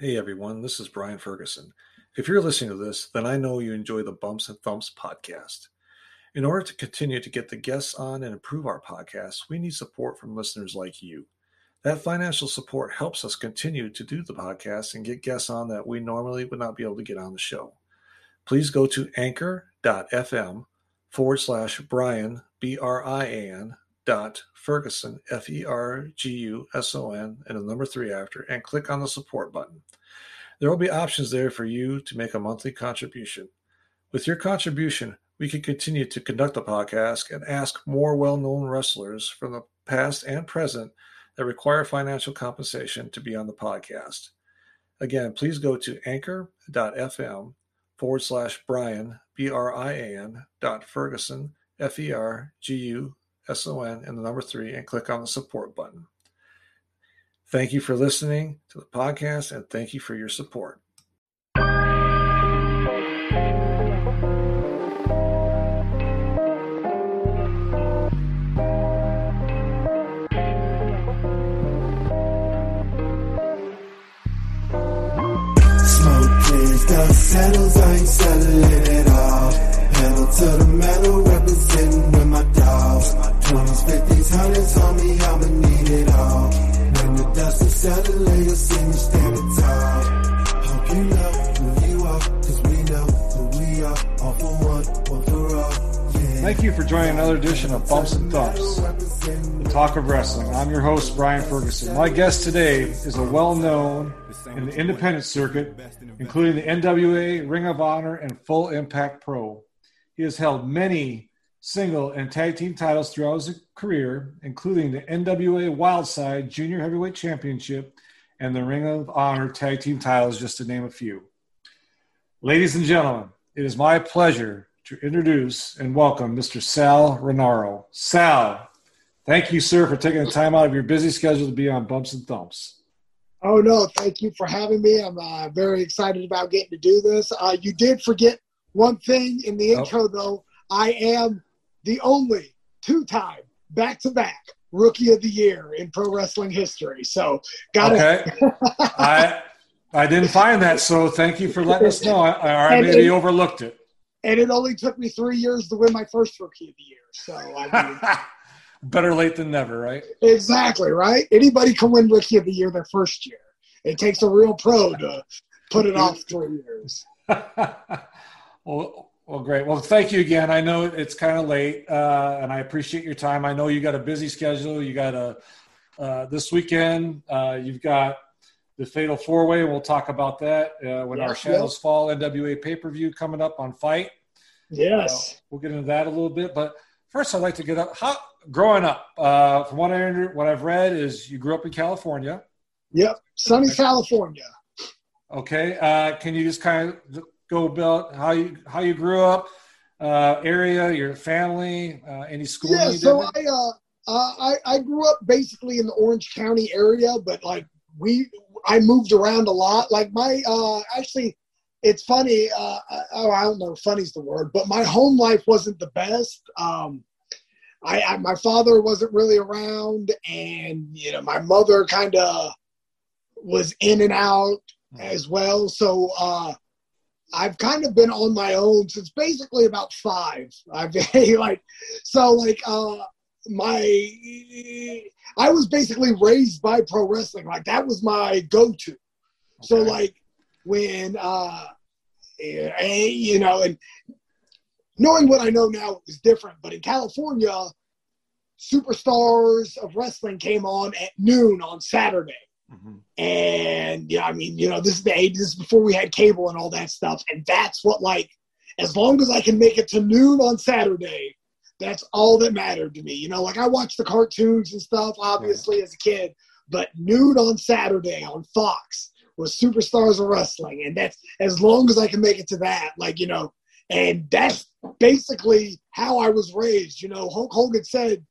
Hey everyone, this is Brian Ferguson. If you're listening to this, then I know you enjoy the Bumps and Thumps podcast. In order to continue to get the guests on and improve our podcast, we need support from listeners like you. That financial support helps us continue to do the podcast and get guests on that we normally would not be able to get on the show. Please go to anchor.fm forward slash Brian, B R I A N, dot Ferguson, F E R G U S O N, and the number three after, and click on the support button. There will be options there for you to make a monthly contribution. With your contribution, we can continue to conduct the podcast and ask more well known wrestlers from the past and present that require financial compensation to be on the podcast. Again, please go to anchor.fm forward slash Brian, B R I A N, dot Ferguson, F E R G U S O N, and the number three, and click on the support button. Thank you for listening to the podcast and thank you for your support. Dust settles, I ain't settling it all. Pedal to the metal, representing dogs. 20s, 50s, 100s, homie, I'ma need it all. When the dust is settling, you'll see me standing tall. Hope you know who you are, cause we know who we are. All for one, one for all. Yeah. Thank you for joining another edition of Bumps and Thumps, the talk of wrestling. I'm your host, Brian Ferguson. My guest today is a well known in the independent circuit, including the NWA, Ring of Honor, and Full Impact Pro. He has held many single and tag team titles throughout his career, including the NWA Wildside Junior Heavyweight Championship and the Ring of Honor tag team titles, just to name a few. Ladies and gentlemen, it is my pleasure to introduce and welcome Mr. Sal Rinauro. Sal, thank you, sir, for taking the time out of your busy schedule to be on Bumps and Thumps. Oh no, thank you for having me. I'm uh, very excited about getting to do this. Uh, you did forget one thing in the Oh. intro, though. I am the only two-time back-to-back Rookie of the Year in pro wrestling history. So, got Okay. I I didn't find that, so thank you for letting us know. I, I And- maybe overlooked it. and it only took me three years to win my first Rookie of the Year. So, I mean, Better late than never, right? exactly right. Anybody can win Rookie of the Year their first year. It takes a real pro to put it off three years. well, well, great. Well, thank you again. I know it's kind of late, uh, and I appreciate your time. I know you got a busy schedule. You got a uh, this weekend. Uh, you've got the Fatal Four Way. We'll talk about that uh, when our Shadows yes. Fall NWA pay per view coming up on FITE. Yes. We'll get into that a little bit, but first, I'd like to get up. How growing up, uh, from what I under, what I've read, is you grew up in California. Yep. Sunny California. Okay, uh, can you just kind of go about how you how you grew up, uh, area, your family, uh, any school? Yeah, so? I, uh, I I grew up basically in the Orange County area, but like we I moved around a lot. Like my uh, actually, it's funny. Uh, I, oh, I don't know, funny's the word, but my home life wasn't the best. Um, I, I my father wasn't really around, and you know my mother kind of was in and out as well. So uh, I've kind of been on my own since basically about five. I've like so like uh my I was basically raised by pro wrestling. Like that was my go-to. So like when uh eh, you know and knowing what I know now is different, but in California superstars of wrestling came on at noon on Saturday. Mhm. And yeah, I mean, you know, this is the age, this is before we had cable and all that stuff. And that's what, like, as long as I can make it to noon on Saturday, that's all that mattered to me. You know, like I watched the cartoons and stuff, obviously, as a kid, but noon on Saturday on Fox was Superstars of Wrestling. And that's as long as I can make it to that, like, you know, and that's basically how I was raised. You know, Hulk Hogan said,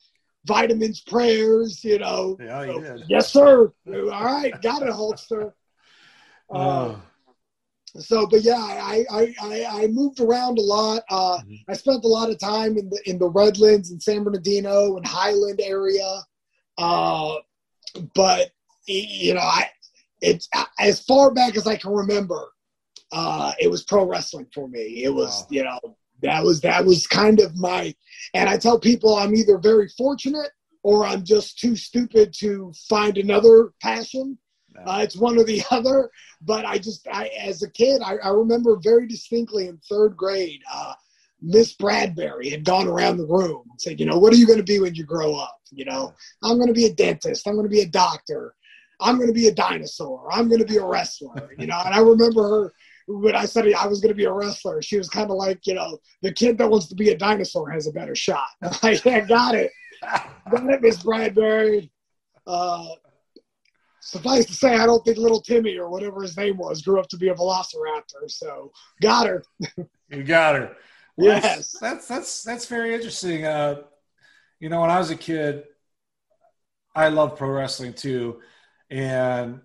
vitamins, prayers, you know, Yeah, you did. Yes, sir. All right, got it, Hulkster. Uh, Oh, so, but yeah, I, I I I moved around a lot. Uh, Mhm. I spent a lot of time in the in the Redlands and San Bernardino and Highland area. Uh, but you know, I it's as far back as I can remember. Uh, it was pro wrestling for me. It was, Wow. you know, that was that was kind of my. And I tell people I'm either very fortunate or I'm just too stupid to find another passion. Uh, it's one or the other. But I just, I as a kid, I, I remember very distinctly in third grade. Uh, Miss Bradbury had gone around the room and said, you know, what are you going to be when you grow up? You know, I'm going to be a dentist. I'm going to be a doctor. I'm going to be a dinosaur. I'm going to be a wrestler. You know, and I remember her when I said I was going to be a wrestler. She was kind of like, you know, the kid that wants to be a dinosaur has a better shot. I'm like, yeah, got it. Got it, Miss Bradbury. Uh, suffice to say, I don't think little Timmy or whatever his name was grew up to be a velociraptor. So got her. You got her. Well, Yes. That's, that's that's that's very interesting. Uh, you know, when I was a kid, I loved pro wrestling too, and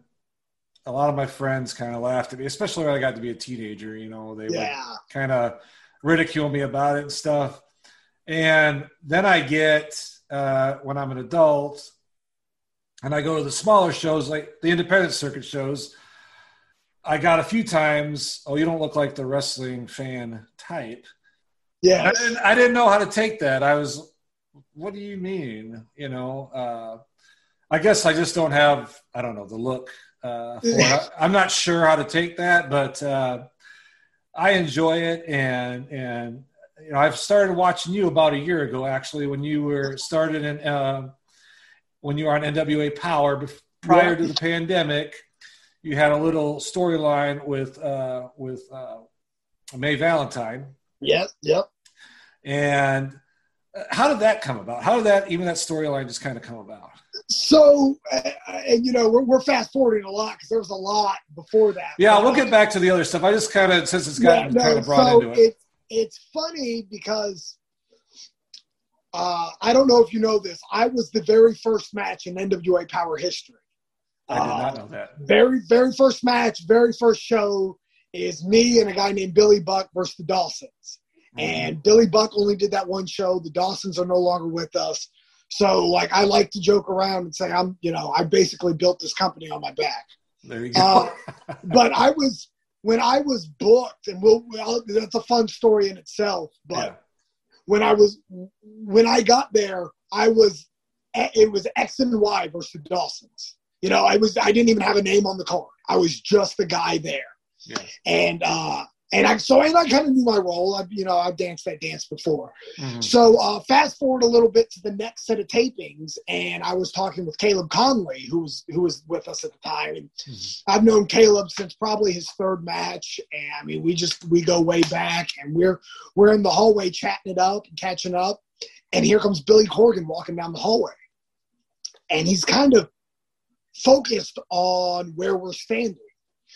a lot of my friends kind of laughed at me, especially when I got to be a teenager. You know, they would kind of ridicule me about it and stuff. And then I get uh, when I'm an adult, and I go to the smaller shows like the independent circuit shows. I got a few times. Oh, you don't look like the wrestling fan type. I didn't, I didn't know how to take that. I was, what do you mean? You know, uh, I guess I just don't have, I don't know, the look. Uh. I'm not sure how to take that, but uh, I enjoy it. And, and, you know, I've started watching you about a year ago, actually, when you were started in, uh, when you were on NWA Power prior to the pandemic. You had a little storyline with, uh, with uh, May Valentine. Yep. Yep. And how did that come about? How did that even that storyline just kind of come about? So, uh, and you know, we're, we're fast forwarding a lot because there was a lot before that. Yeah, But, we'll uh, get back to the other stuff. I just kind of since it's gotten Yeah, kind of brought so into it. It's, it's funny because uh, I don't know if you know this. I was the very first match in NWA Power history. I did Uh, not know that. Very, very first match, very first show is me and a guy named Billy Buck versus the Dawsons. And Billy Buck only did that one show. The Dawsons are no longer with us. So, like, I like to joke around and say, I'm, you know, I basically built this company on my back. There you go. Uh, but I was when I was booked, and we'll, well that's a fun story in itself. But yeah. when I was when I got there, I was it was X and Y versus Dawsons. You know, I was I didn't even have a name on the card. I was just the guy there, Yeah. and uh, and I so and I kind of knew my role. I you know I've danced that dance before. Mhm. So uh, fast forward a little bit to the next set of tapings, and I was talking with Caleb Conley, who was who was with us at the time. And Mhm. I've known Caleb since probably his third match, and I mean we just we go way back, and we're we're in the hallway chatting it up and catching up, and here comes Billy Corgan walking down the hallway, and he's kind of focused on where we're standing.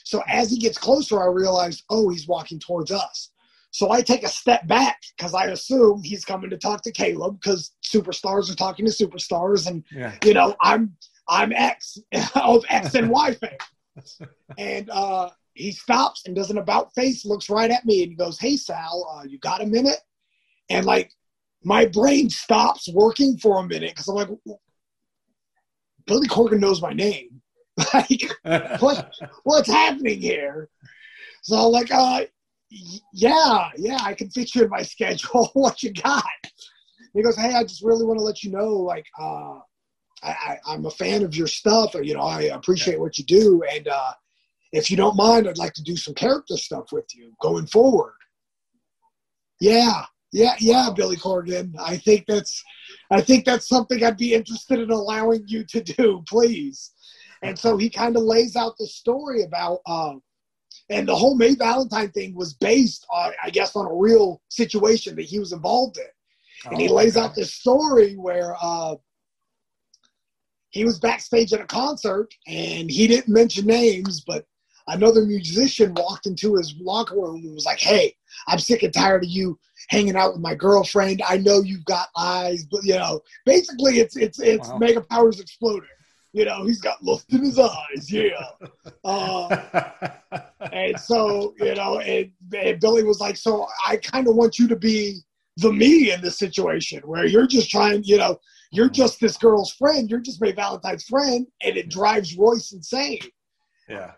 So as he gets closer, I realize, oh, he's walking towards us. So I take a step back because I assume he's coming to talk to Caleb because superstars are talking to superstars, and Yeah. you know I'm I'm X of X and Y fame. and uh, he stops and does an about face, looks right at me, and he goes, "Hey Sal, uh, you got a minute?" And like my brain stops working for a minute because I'm like, Billy Corgan knows my name. like what what's happening here? So like, uh, yeah, yeah, I can fit you in my schedule. what you got? He goes, hey, I just really want to let you know, like, uh, I, I, I'm a fan of your stuff, you know, I appreciate what you do, and uh, if you don't mind, I'd like to do some character stuff with you going forward. Yeah, yeah, yeah, Billy Corgan. I think that's, I think that's something I'd be interested in allowing you to do, please. And so he kind of lays out the story about, uh, and the whole May Valentine thing was based on, I guess, on a real situation that he was involved in. And he Oh, lays okay. out this story where uh, he was backstage at a concert and he didn't mention names, but another musician walked into his locker room and was like, Hey, I'm sick and tired of you hanging out with my girlfriend. I know you've got eyes, but you know, basically it's it's it's Wow. Mega Powers exploding. You know, he's got lust in his eyes, yeah. Uh, and so, you know, and, and Billy was like, So I kind of want you to be the me in this situation where you're just trying, you know, you're just this girl's friend. You're just May Valentine's friend, and it drives Royce insane. Yeah.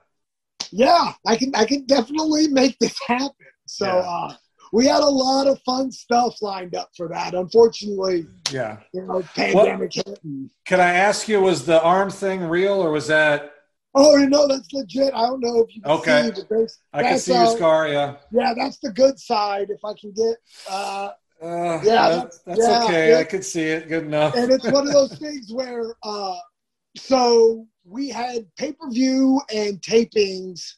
Yeah, I can I can definitely make this happen. So Yeah. uh, we had a lot of fun stuff lined up for that. Unfortunately, Yeah. you know, pandemic hit. And, Can I ask you, was the arm thing real or was that? oh, you know that's legit. I don't know if you can Okay. see, but there's, I can that's, see your uh, scar. Yeah. Yeah, that's the good side. If I can get, uh, Uh, Yeah, that- that's yeah, okay. yeah. I could see it. Good enough. and it's one of those things where, uh, so we had pay per view and tapings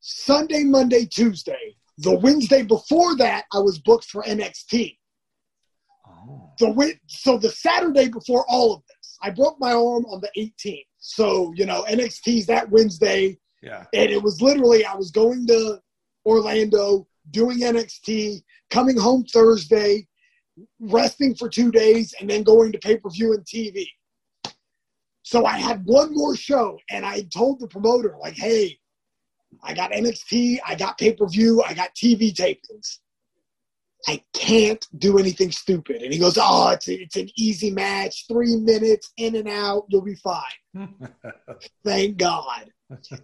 Sunday, Monday, Tuesday. The Wednesday before that, I was booked for NXT. Oh. the so the Saturday before all of this, I broke my arm on the 18th. So you know NXT's that Wednesday, Yeah. and it was literally I was going to Orlando doing NXT, coming home Thursday, resting for two days, and then going to pay per view and TV. So I had one more show, and I told the promoter like, "Hey, I got NXT, I got pay per view, I got TV tapings." I can't do anything stupid. And he goes, Oh, it's, a, it's an easy match, three minutes in and out, you'll be fine. Thank God.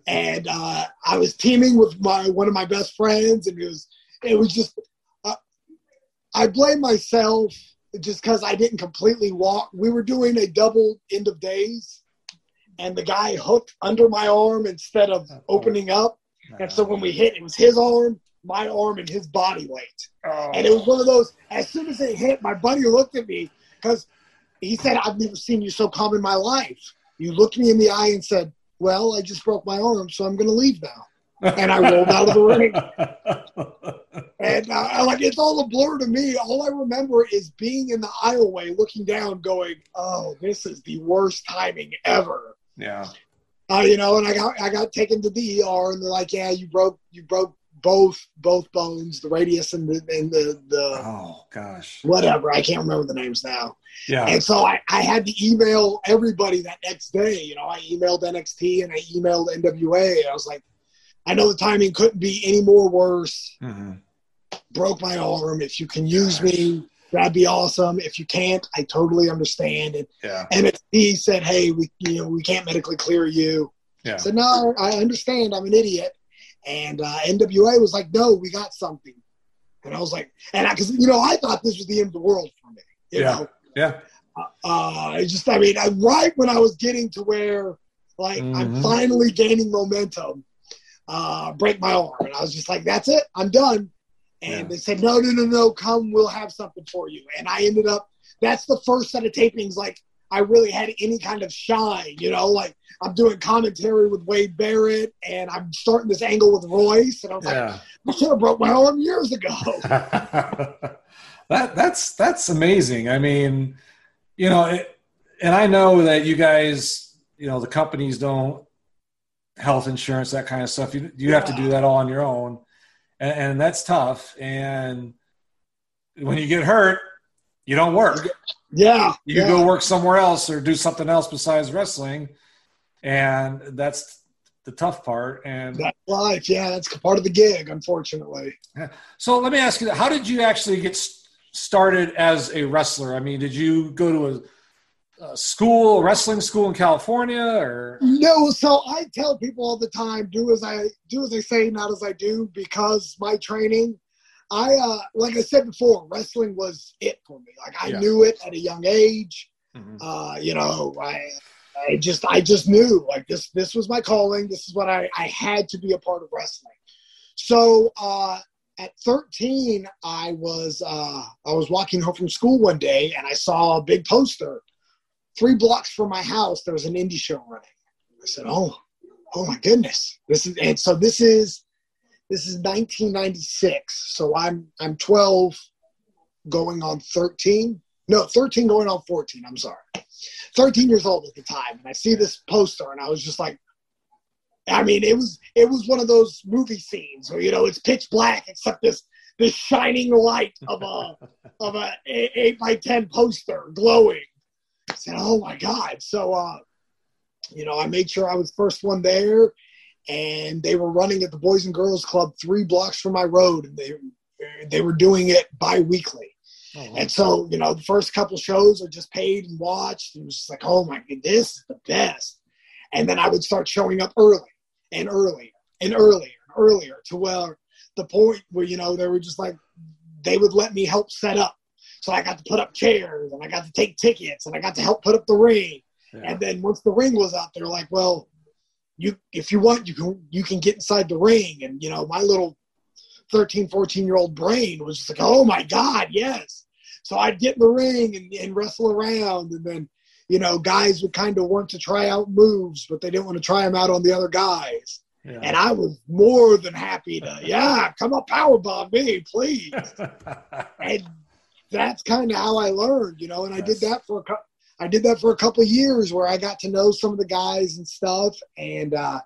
and uh, I was teaming with my one of my best friends, and it was it was just uh, I blame myself just because I didn't completely walk. We were doing a double end of days, and the guy hooked under my arm instead of opening up. And so when we hit, it was his arm, my arm, and his body weight. And it was one of those, as soon as it hit, my buddy looked at me because he said, I've never seen you so calm in my life. You looked me in the eye and said, Well, I just broke my arm, so I'm going to leave now. And I rolled out of the ring. And uh, like, it's all a blur to me. All I remember is being in the aisleway looking down, going, Oh, this is the worst timing ever. Yeah. Uh, you know, and I got I got taken to the ER, and they're like, "Yeah, you broke you broke both both bones, the radius and the and the the Oh gosh. whatever. I can't remember the names now." Yeah. And so I, I had to email everybody that next day. You know, I emailed NXT and I emailed NWA. I was like, I know the timing couldn't be any more worse. hmm Broke my arm. If you can use me, that'd be awesome. If you can't, I totally understand. And Yeah. Said, "Hey, we you know we can't medically clear you." Yeah. Said, "No, I understand. I'm an idiot." And uh, NWA was like, "No, we got something." And I was like, and I because you know I thought this was the end of the world for me. You Yeah. know, Yeah. uh, I just, I mean, I, right when I was getting to where, like, I'm Mhm. finally gaining momentum, uh, break my arm, and I was just like, "That's it, I'm done." And Yeah. they said, "No, no, no, no, come, we'll have something for you." And I ended up. That's the first set of tapings, like I really had any kind of shine, you know, like I'm doing commentary with Wade Barrett, and I'm starting this angle with Royce, and I was like, I should have broke my arm years ago. that that's that's amazing. I mean, you know, it, and I know that you guys, you know, the companies don't health insurance, that kind of stuff. You you have to do that all on your own, and, and that's tough. And when you get hurt, you don't work. yeah, You yeah. go work somewhere else or do something else besides wrestling, and that's the tough part. And That's life. Yeah, that's part of the gig, unfortunately. So let me ask you: How did you actually get started as a wrestler? I mean, did you go to a, a school, a wrestling school in California, or No, so I tell people all the time, do as I do as I say, not as I do, because my training, I uh like I said before, wrestling was it for me. Like I Yeah. knew it at a young age. Uh, you know, I I just I just knew like this this was my calling. This is what I, I had to be a part of wrestling. So uh at 13, I was uh, I was walking home from school one day and I saw a big poster three blocks from my house. There was an indie show running. I said, "Oh, oh my goodness! This is and so this is this is 1996. So I'm I'm 12, going on 13. No, 13 going on 14. I'm sorry, 13 years old at the time. And I see this poster, and I was just like, I mean, it was it was one of those movie scenes where you know it's pitch black except this this shining light of a of a eight eight by ten poster glowing. Said, "Oh my god!" So, uh, you know, I made sure I was first one there, and they were running at the Boys and Girls Club three blocks from my road, and they they were doing it bi-weekly. And so, you know, the first couple shows are just paid and watched. And it was just like, oh my god, this is the best. and then I would start showing up early and earlier and earlier and earlier to where the point where you know they were just like they would let me help set up. So I got to put up chairs and I got to take tickets and I got to help put up the ring. Yeah. And then once the ring was out, they're like, "Well, you if you want, you can you can get inside the ring." And you know, my little 13, 14 year old brain was just like, "Oh my god, yes!" So I'd get in the ring and, and wrestle around, and then you know, guys would kind of want to try out moves, but they didn't want to try them out on the other guys. Yeah. And I was more than happy to, yeah, come up powerbomb me, please. and that's kind of how I learned, you know. And I did that for a couple. I did that for a couple of years where I got to know some of the guys and stuff, and uh,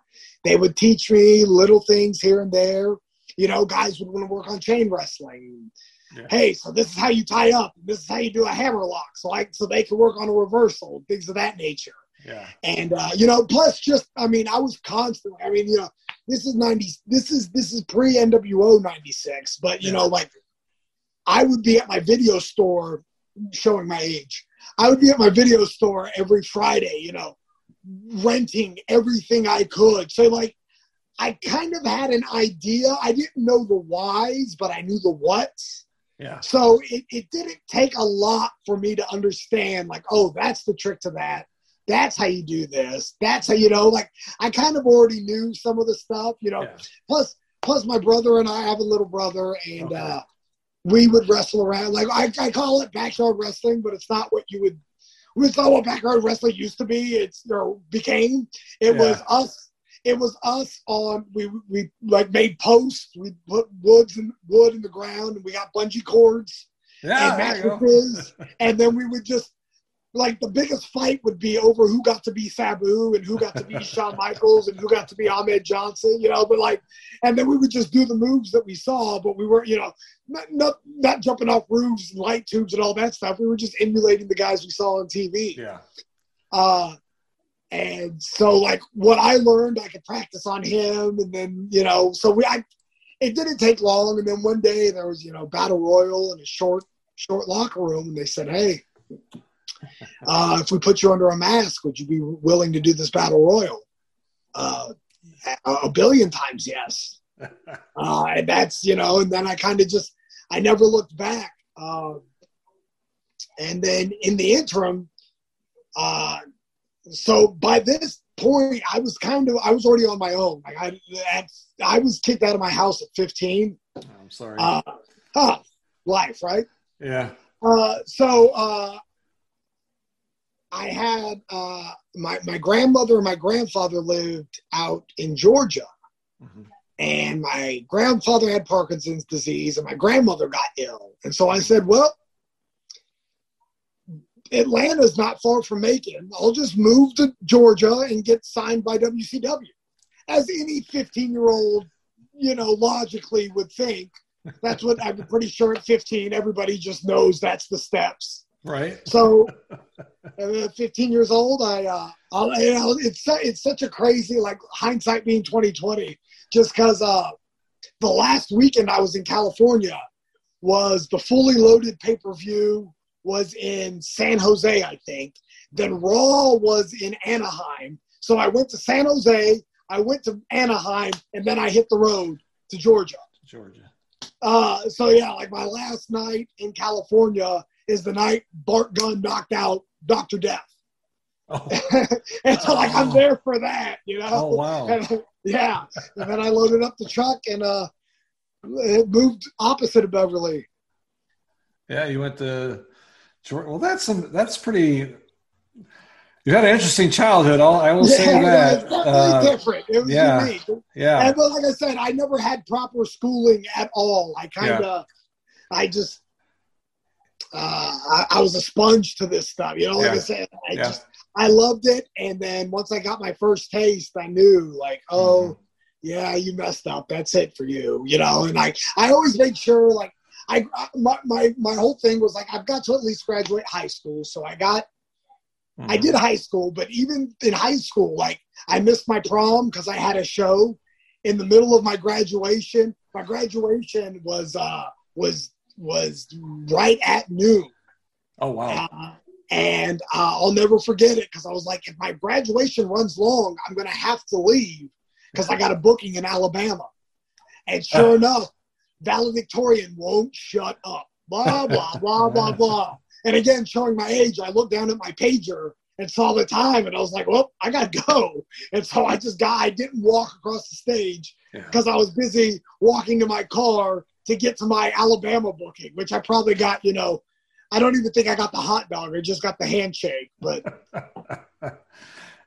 they would teach me little things here and there. You know, guys would want to work on chain wrestling. Yeah. Hey, so this is how you tie up. This is how you do a hammer lock. So like, so they could work on a reversal, things of that nature. yeah. And uh, you know, plus just I mean, I was constantly. I mean, you know, this is ninety. This is this is pre NWO ninety six. But you Yeah. know, like I would be at my video store, showing my age. I would be at my video store every Friday. You know, renting everything I could. So like, I kind of had an idea. I didn't know the whys, but I knew the whats. Yeah. So it, it didn't take a lot for me to understand, like, oh, that's the trick to that. That's how you do this. That's how you know, like I kind of already knew some of the stuff, you know. Yeah. Plus plus my brother and I have a little brother and Okay. uh we would wrestle around. Like I, I call it backyard wrestling, but it's not what you would it's not what backyard wrestling used to be. It's or became. It was us it was us on we we like made posts, we put woods and wood in the ground and we got bungee cords Yeah. and there you go. mattresses, and then we would just like the biggest fight would be over who got to be Sabu and who got to be Shawn Michaels and who got to be Ahmed Johnson, you know. But like, and then we would just do the moves that we saw, but we weren't, you know, not not, not jumping off roofs and light tubes and all that stuff. We were just emulating the guys we saw on TV. Yeah. Uh, and so like what I learned, I could practice on him, and then you know, so we I. It didn't take long, and then one day there was you know battle royal in a short short locker room, and they said, "Hey, uh, if we put you under a mask, would you be willing to do this battle royal?" Uh, a, billion times, yes. Uh, and that's you know, and then I kind of just I never looked back. Um, and then in the interim, uh, so by this point, I was kind of I was already on my own. Like I, at, I was kicked out of my house at 15. I'm sorry. Uh, huh, life, right? yeah. Uh, so uh, I had uh, my my grandmother and my grandfather lived out in Georgia, Mhm. and my grandfather had Parkinson's disease, and my grandmother got ill, and so I said, well. Atlanta's not far from Macon. I'll just move to Georgia and get signed by WCW. As any 15 year old, you know, logically would think. That's what I'm pretty sure at 15, everybody just knows that's the steps. Right. So, at 15 years old, I, uh, I'll, you know, it's it's such a crazy like hindsight being 2020. Just because uh, the last weekend I was in California was the fully loaded pay per view was in San Jose, I think. Then Raw was in Anaheim. So I went to San Jose, I went to Anaheim, and then I hit the road to Georgia. Georgia. Uh, so yeah, like my last night in California is the night Bart Gunn knocked out Doctor Death, Oh, and so like I'm there for that, you know. oh wow. And, yeah, and then I loaded up the truck and uh, it moved opposite of Beverly. Yeah, you went to Well, that's some. That's pretty. You had an interesting childhood. I'll, I will say yeah, that. it's definitely Uh, different. It was yeah. unique. yeah. And but like I said, I never had proper schooling at all. I kind of, I just, uh, I, I was a sponge to this stuff. You know, like I said, I Yeah. just, I loved it. And then once I got my first taste, I knew like, oh, Mm-hmm. yeah, you messed up. That's it for you. You know, and I, I always made sure like. I my, my my whole thing was like I've got to at least graduate high school, so I got I Mhm. did high school, but even in high school, like I missed my prom because I had a show in the middle of my graduation. My graduation was uh was was right at noon. Oh wow. Uh, And uh, I'll never forget it because I was like, if my graduation runs long, I'm going to have to leave because I got a booking in Alabama. And sure enough, valedictorian won't shut up. Blah, blah, blah, blah, blah. And again, showing my age, I looked down at my pager and saw the time and I was like, well, I got to go. And so I just got, I didn't walk across the stage because yeah. I was busy walking to my car to get to my Alabama booking, which I probably got, you know, I don't even think I got the hot dog. I just got the handshake, but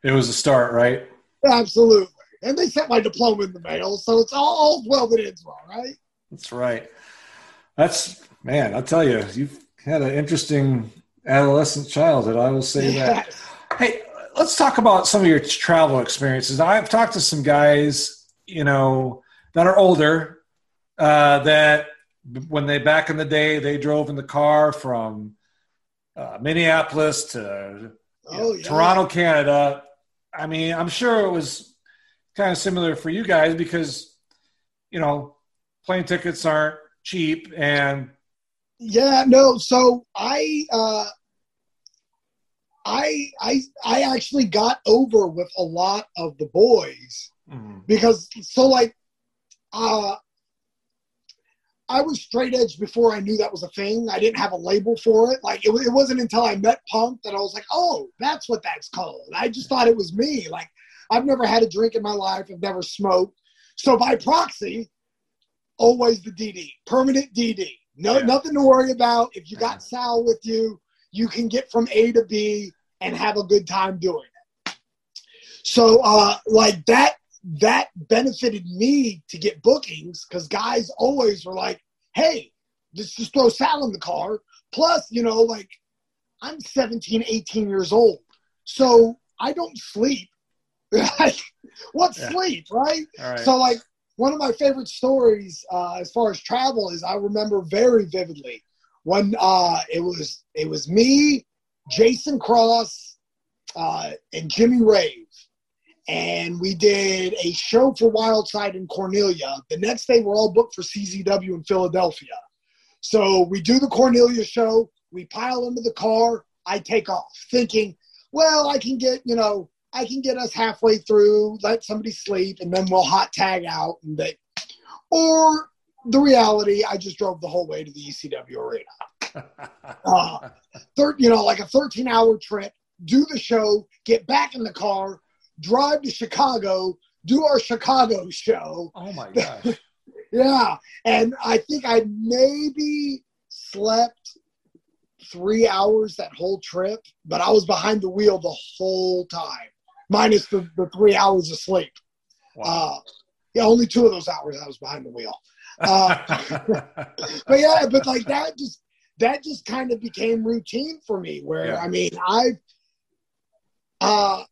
it was a start, right? Absolutely. And they sent my diploma in the mail, so it's all, all well that ends well, right? That's right. That's man, I'll tell you, you've had an interesting adolescent childhood. I will say yes. that. Hey, let's talk about some of your travel experiences. I've talked to some guys, you know, that are older, uh, that when they back in the day they drove in the car from uh, Minneapolis to oh, yeah. Toronto, Canada. I mean, I'm sure it was kind of similar for you guys because you know plane tickets aren't cheap and yeah no so i uh i i i actually got over with a lot of the boys mm-hmm. because so like uh I was straight edge before I knew that was a thing. I didn't have a label for it. Like it, it wasn't until I met Punk that I was like, oh, that's what that's called. I just thought it was me. Like I've never had a drink in my life. I've never smoked. So by proxy, always the DD, permanent DD. No, yeah. nothing to worry about. If you got Sal with you, you can get from A to B and have a good time doing it. So, uh, like that that benefited me to get bookings because guys always were like, hey, just, just throw Sal in the car. Plus, you know, like I'm 17, 18 years old. So I don't sleep. what yeah. sleep, right? right? So, like, one of my favorite stories uh, as far as travel is I remember very vividly when uh, it was it was me, Jason Cross, uh, and Jimmy Rave and we did a show for Wildside in Cornelia. The next day, we're all booked for CZW in Philadelphia. So we do the Cornelia show. We pile into the car. I take off, thinking, well, I can get you know, I can get us halfway through, let somebody sleep, and then we'll hot tag out. And they, or the reality, I just drove the whole way to the ECW arena. uh, thir- you know, like a 13 hour trip, do the show, get back in the car, drive to Chicago, do our Chicago show. Oh my gosh. yeah. And I think I maybe slept three hours that whole trip, but I was behind the wheel the whole time, minus the, the three hours of sleep. Wow. Uh, yeah, only two of those hours I was behind the wheel. Uh, but yeah, but like that just that just kind of became routine for me. Where yeah. I mean, I've uh,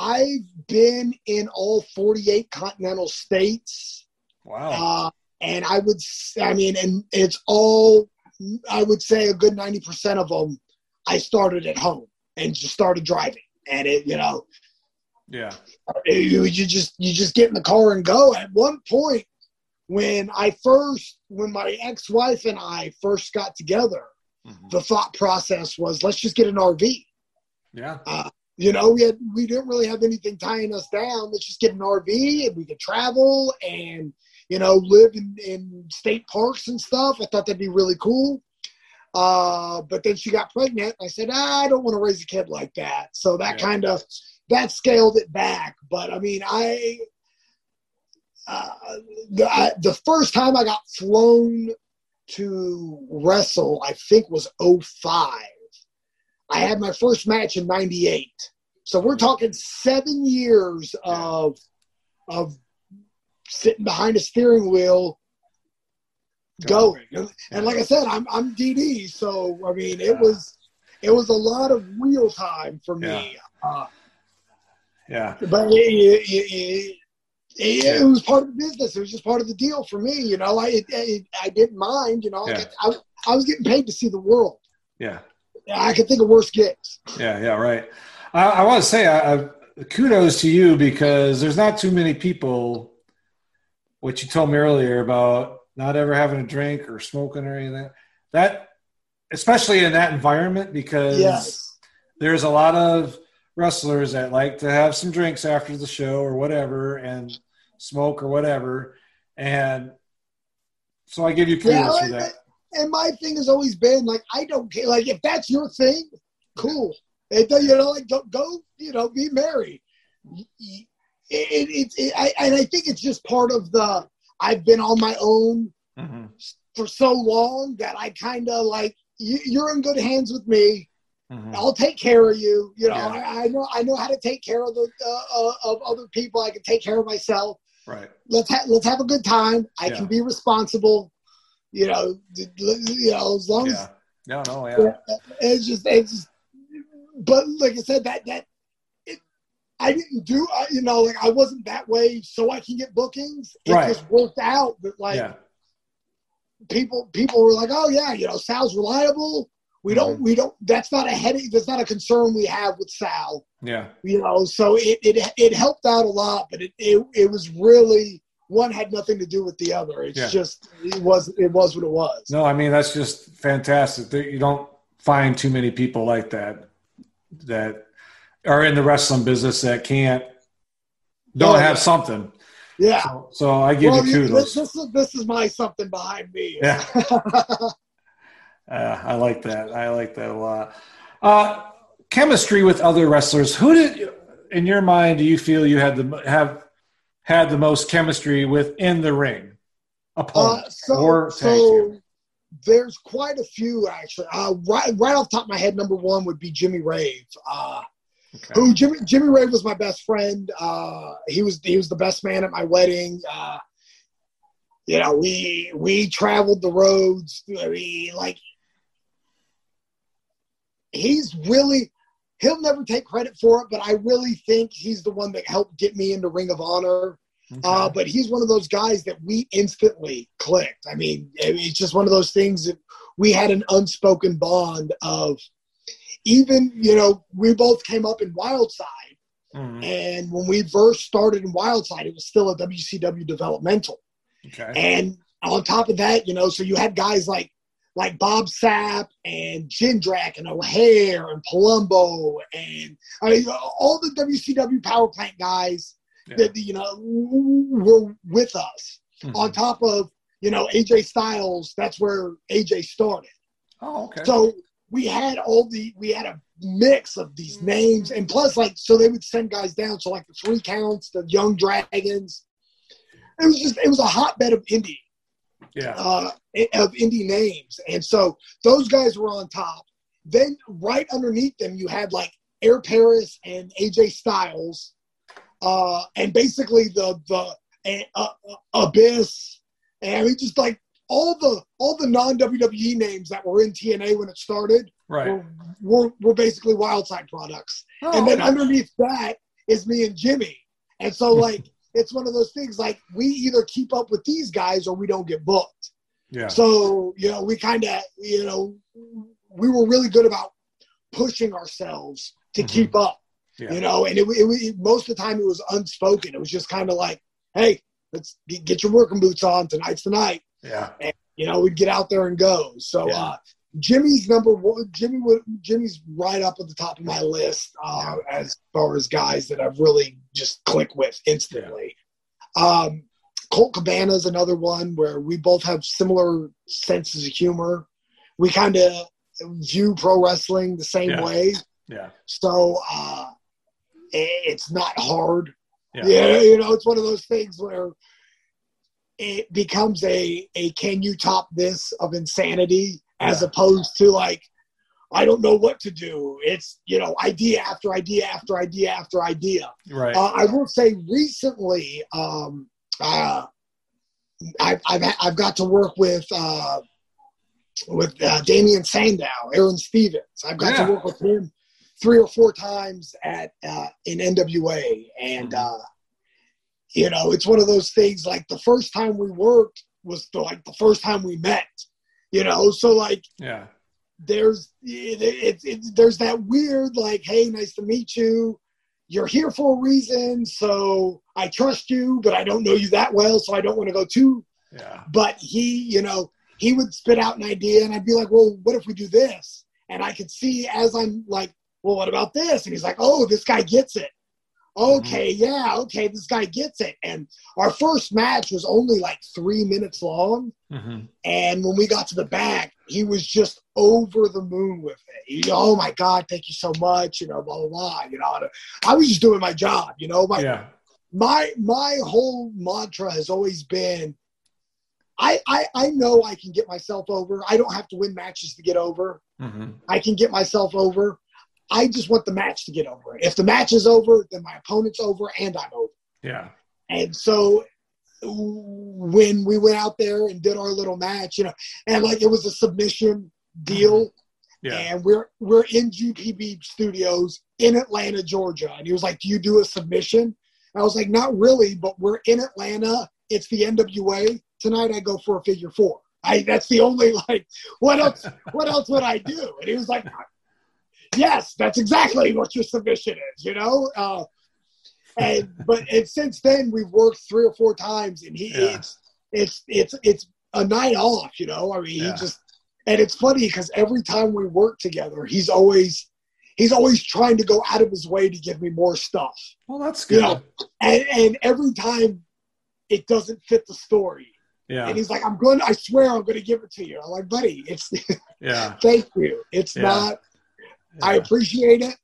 I've been in all 48 continental states. Wow. Uh, and I would, I mean, and it's all, I would say a good 90% of them, I started at home and just started driving. And it, you know, yeah, you, you just, you just get in the car and go. At one point, when I first, when my ex wife and I first got together, mm-hmm. the thought process was let's just get an RV. Yeah. Uh, you know, we had we didn't really have anything tying us down. Let's just get an RV and we could travel and you know live in, in state parks and stuff. I thought that'd be really cool. Uh, but then she got pregnant. I said, ah, I don't want to raise a kid like that. So that yeah. kind of that scaled it back. But I mean, I uh, the, I, the first time I got flown to wrestle, I think was 05 I had my first match in '98. So we're talking seven years of of sitting behind a steering wheel, going. And like I said, I'm I'm DD, so I mean it was it was a lot of wheel time for me. Yeah. Uh, yeah. But it, it, it, it, was part of the business. It was just part of the deal for me. You know, I I didn't mind. You know, yeah. I, I was getting paid to see the world. Yeah. I can think of worse gigs. Yeah, yeah, right. I, I want to say I, I, kudos to you because there's not too many people. What you told me earlier about not ever having a drink or smoking or anything that especially in that environment because Yes. there's a lot of wrestlers that like to have some drinks after the show or whatever and smoke or whatever. And so I give you kudos Yeah, for that. And my thing has always been like I don't care. Like if that's your thing, cool. It, you know, like go, go you know, be merry. It, it, it, I, and I think it's just part of the. I've been on my own Mhm. for so long that I kind of like you, you're in good hands with me. Mhm. I'll take care of you. You know, Yeah. I, I know I know how to take care of the uh, uh, of other people. I can take care of myself. Right. Let's ha- let's have a good time. I Yeah. can be responsible. You know, you know, as long Yeah. No, no, yeah. it's just it's just. But like I said, that that it, I didn't do. uh, You know, like I wasn't that way so I can get bookings. It Right. just worked out. But like yeah. people people were like, oh yeah, you know, Sal's reliable. We don't Mm-hmm. we don't. That's not a headache. That's not a concern we have with Sal. Yeah. You know, so it it, it helped out a lot, but it, it it was really one had nothing to do with the other. It's Yeah. just it was it was what it was. No, I mean that's just fantastic. You don't find too many people like that that are in the wrestling business that can't don't Oh, have something. Yeah. So, so I give well, you kudos. this, this is this is my something behind me. Yeah. Uh, I like that. I like that a lot. Uh, chemistry with other wrestlers. Who did, in your mind, do you feel you had the have had the most chemistry within the ring? Uh, so, or tag so team? there's quite a few actually. Uh, right, right off the top of my head, number one would be Jimmy Rave. Uh, Okay. who Jimmy Jimmy Rave was my best friend. Uh, he was he was the best man at my wedding. Uh, you know, we we traveled the roads. I mean, like he's really he'll never take credit for it, but I really think he's the one that helped get me into Ring of Honor. Okay. Uh, but he's one of those guys that we instantly clicked. I mean, it's just one of those things that we had an unspoken bond of even, you know, we both came up in Wildside. Mhm. And when we first started in Wildside, it was still a WCW developmental. Okay. And on top of that, you know, so you had guys like like Bob Sapp and Jindrak and O'Haire and Palumbo and I mean all the WCW power plant guys Yeah. that you know were with us. Mhm. On top of you know AJ Styles, that's where AJ started. Oh, okay. So we had all the we had a mix of these names, and plus like so they would send guys down. So like the three counts, the Young Dragons. It was just it was a hotbed of indie yeah. uh, of indie names, and so those guys were on top. Then right underneath them, you had like Air Paris and AJ Styles, uh, and basically the the uh, uh, Abyss, and I mean just like all the all the non WWE names that were in TNA when it started Right. were, were were basically Wildside products, Oh, and then okay. underneath that is me and Jimmy, and so like. It's one of those things like we either keep up with these guys or we don't get booked. yeah. So, you know, we kind of, you know, we were really good about pushing ourselves to Mhm. keep up, Yeah. you know, and it, it, it, most of the time it was unspoken. It was just kind of like, hey, let's get, your working boots on. Tonight's the night. yeah. You know, we'd get out there and go. So, Yeah. uh, Jimmy's number one. Jimmy, would- Jimmy's right up at the top of my list uh, as far as guys that I've really just clicked with instantly. Um, Colt Cabana is another one where we both have similar senses of humor. We kind of view pro wrestling the same Yeah. way, Yeah. so uh, it's not hard. Yeah. Yeah, you know, it's one of those things where it becomes a a can you top this of insanity as Yeah. opposed to like I don't know what to do. It's you know idea after idea after idea after idea. Right. Uh, I will say recently, um, uh, I've, I've I've got to work with uh, with uh, Damien Sandow, Aaron Stevens. I've got Yeah. to work with him three or four times at uh, in NWA, and uh, you know it's one of those things. Like the first time we worked was the, like the first time we met. You know, so like yeah. there's it, it, it, there's that weird like hey nice to meet you you're here for a reason so i trust you but i don't know you that well so i don't want to go too Yeah. but he you know he would spit out an idea, and I'd be like, "Well, what if we do this?" And I could see as I'm like, "Well, what about this?" And he's like, "Oh, this guy gets it." Okay, Mm-hmm. yeah, okay, this guy gets it. And our first match was only like three minutes long. Mhm. And when we got to the back, he was just over the moon with it. He, oh my God, thank you so much, you know, blah blah blah. You know, I was just doing my job, you know. My Yeah. my my whole mantra has always been I, I I know I can get myself over. I don't have to win matches to get over. Mhm. I can get myself over. I just want the match to get over. If the match is over, then my opponent's over and I'm over. Yeah. And so when we went out there and did our little match, you know, and like it was a submission deal, mm-hmm. Yeah. and we're we're in GPB studios in Atlanta, Georgia. And he was like, "Do you do a submission?" I was like, "Not really, but we're in Atlanta. It's the NWA tonight. I go for a figure four. I that's the only like what else what else would I do?" And he was like, "Yes, that's exactly what your submission is." You know. Uh, and but and since then we've worked three or four times, and he Yeah. it's it's it's it's a night off. You know, I mean, Yeah. he just and it's funny because every time we work together, he's always he's always trying to go out of his way to give me more stuff. Well, that's You good. know, and and every time it doesn't fit the story, Yeah. and he's like, "I'm going. I swear, I'm going to give it to you." I'm like, "Buddy, it's Yeah. thank you. It's Yeah. not. I appreciate it."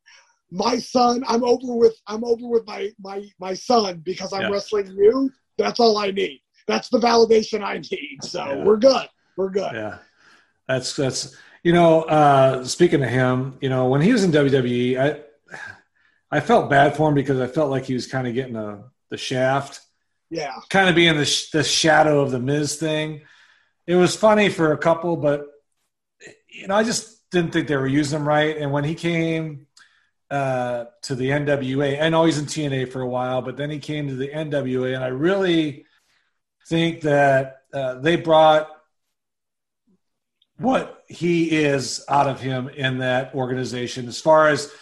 My son, I'm over with. I'm over with my my my son because I'm Yeah. wrestling you. That's all I need. That's the validation I need. So Yeah. we're good. We're good. Yeah. That's that's you know, uh speaking of him, you know, when he was in WWE, I I felt bad for him because I felt like he was kind of getting a the shaft, Yeah. kind of being the sh- the shadow of the Miz thing. It was funny for a couple, but you know, I just didn't think they were using him right. And when he came uh, to the NWA, I know he's in TNA for a while, but then he came to the NWA, and I really think that uh, they brought what he is out of him in that organization as far as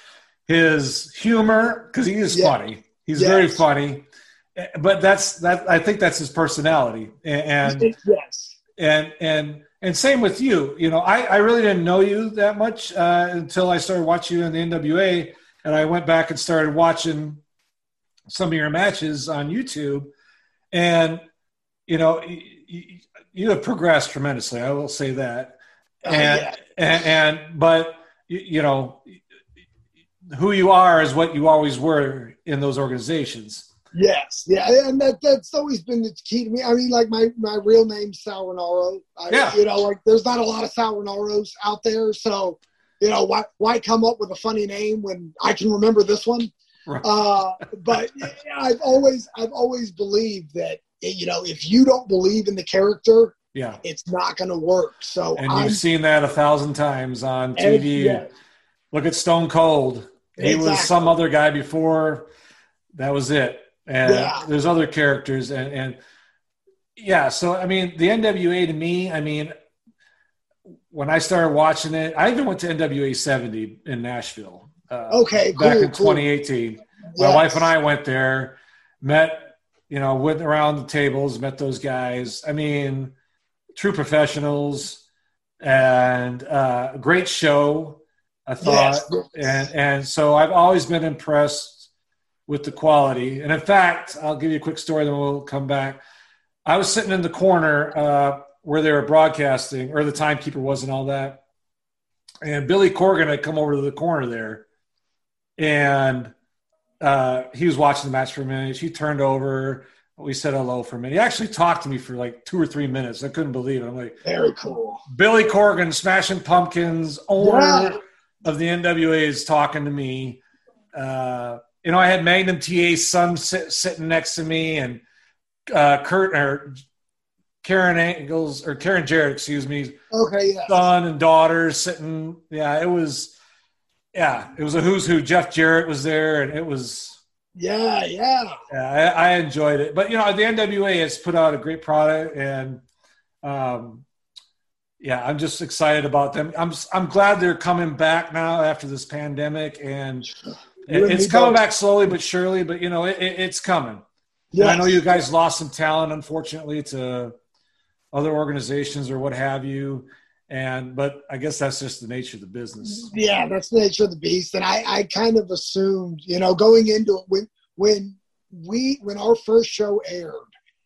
his humor because he is Yeah. funny he's very funny but that's that i think that's his personality and and yes. and and, and same with you. You know I, I really didn't know you that much uh, until i started watching you in the nwa and i went back and started watching some of your matches on youtube. And you know y- y- you have progressed tremendously i will say that. Oh, and, yeah. and and but you, you know who you are is what you always were in those organizations Yes, yeah, and that that's always been the key to me. I mean, like my my real name's Sal Rinauro. I, Yeah. you know, like there's not a lot of Sal Rinauros out there, so you know why why come up with a funny name when I can remember this one? Right. Uh, but I've always I've always believed that you know if you don't believe in the character, yeah it's not going to work. So and I'm you've seen that a thousand times on tv yeah, Look at Stone Cold. He was some other guy before. That was it. And Yeah. there's other characters, and and yeah. So I mean, the NWA to me, I mean, when I started watching it, I even went to NWA 70 in Nashville. Uh, Okay, back cool, in cool. 2018. My yes. wife and I went there, met, you know, went around the tables, met those guys. I mean, true professionals and uh, great show. I thought, Yes. and and so I've always been impressed with the quality. And in fact, I'll give you a quick story, then we'll come back. I was sitting in the corner uh, where they were broadcasting, or the timekeeper was, and all that. And Billy Corgan had come over to the corner there, and uh, he was watching the match for a minute. He turned over. We said hello for a minute. He actually talked to me for like two or three minutes. I couldn't believe it. I'm like, Very cool. Billy Corgan, Smashing Pumpkins, owner Yeah. of the NWA, is talking to me. Uh, you know, I had Magnum TA's son sit, sitting next to me, and uh, Kurt or Karen Angles or Karen Jarrett, excuse me, Okay, yeah. son and daughter sitting. Yeah, it was. Yeah, it was a who's who. Jeff Jarrett was there, and it was. Yeah, yeah. Yeah, I, I enjoyed it. But you know, the NWA has put out a great product, and um, yeah, I'm just excited about them. I'm I'm glad they're coming back now after this pandemic, and it's coming both. back slowly but surely. But you know, it, it, it's coming. Yes. And I know you guys lost some talent, unfortunately, to other organizations or what have you. And but I guess that's just the nature of the business. Yeah, that's the nature of the beast. And I, I kind of assumed, you know, going into it when when we when our first show aired,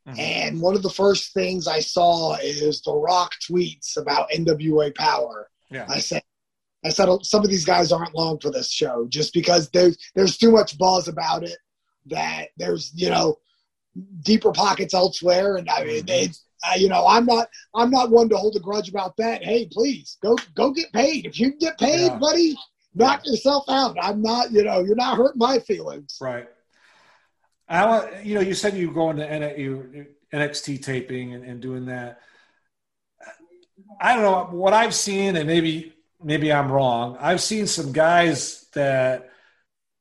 mm-hmm. and one of the first things I saw is The Rock tweets about NWA Power. Yeah. I said, I said some of these guys aren't long for this show just because there's there's too much buzz about it that there's you know deeper pockets elsewhere and I mean mm-hmm. uh, you know I'm not I'm not one to hold a grudge about that. Hey, please go go get paid. If you get paid, yeah. buddy, knock yourself out. I'm not you know you're not hurting my feelings. Right. I want you know you said you going to NXT taping and, and doing that. I don't know what I've seen, and maybe maybe I'm wrong. I've seen some guys that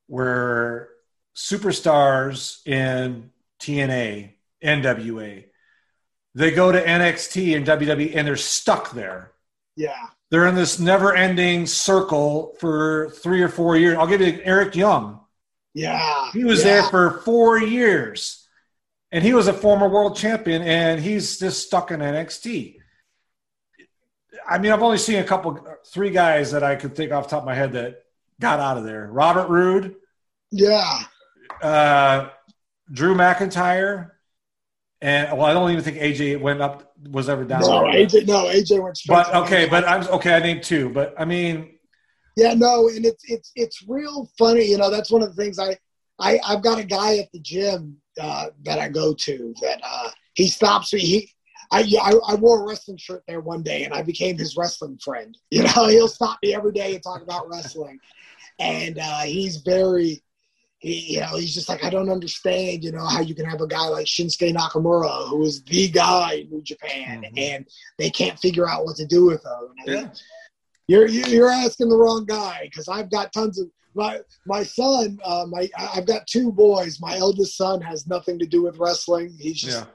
were superstars in TNA, NWA. They go to NXT and WWE and they're stuck there. Yeah. They're in this never ending circle for three or four years. I'll give you Eric Young. Yeah. He was yeah. there for four years. And he was a former world champion and he's just stuck in NXT. I mean, I've only seen a couple, three guys that I could think off the top of my head that got out of there. Robert Roode. Yeah. Uh, Drew McIntyre. And well, I don't even think AJ went up was ever down. No. AJ. No, AJ went straight. But okay, but I'm okay. I named two, but I mean, yeah, no, and it's it's it's real funny. You know, that's one of the things I I I've got a guy at the gym uh, that I go to that uh, he stops me. He I, I, I wore a wrestling shirt there one day and I became his wrestling friend. You know, he'll stop me every day and talk about wrestling. And uh, he's very, he, you know, he's just like, I don't understand, you know, how you can have a guy like Shinsuke Nakamura, who is the guy in New Japan, mm-hmm. and they can't figure out what to do with him. Yeah. You're, you're asking the wrong guy because I've got tons of, my my son, uh, my I've got two boys. My eldest son has nothing to do with wrestling. He's just yeah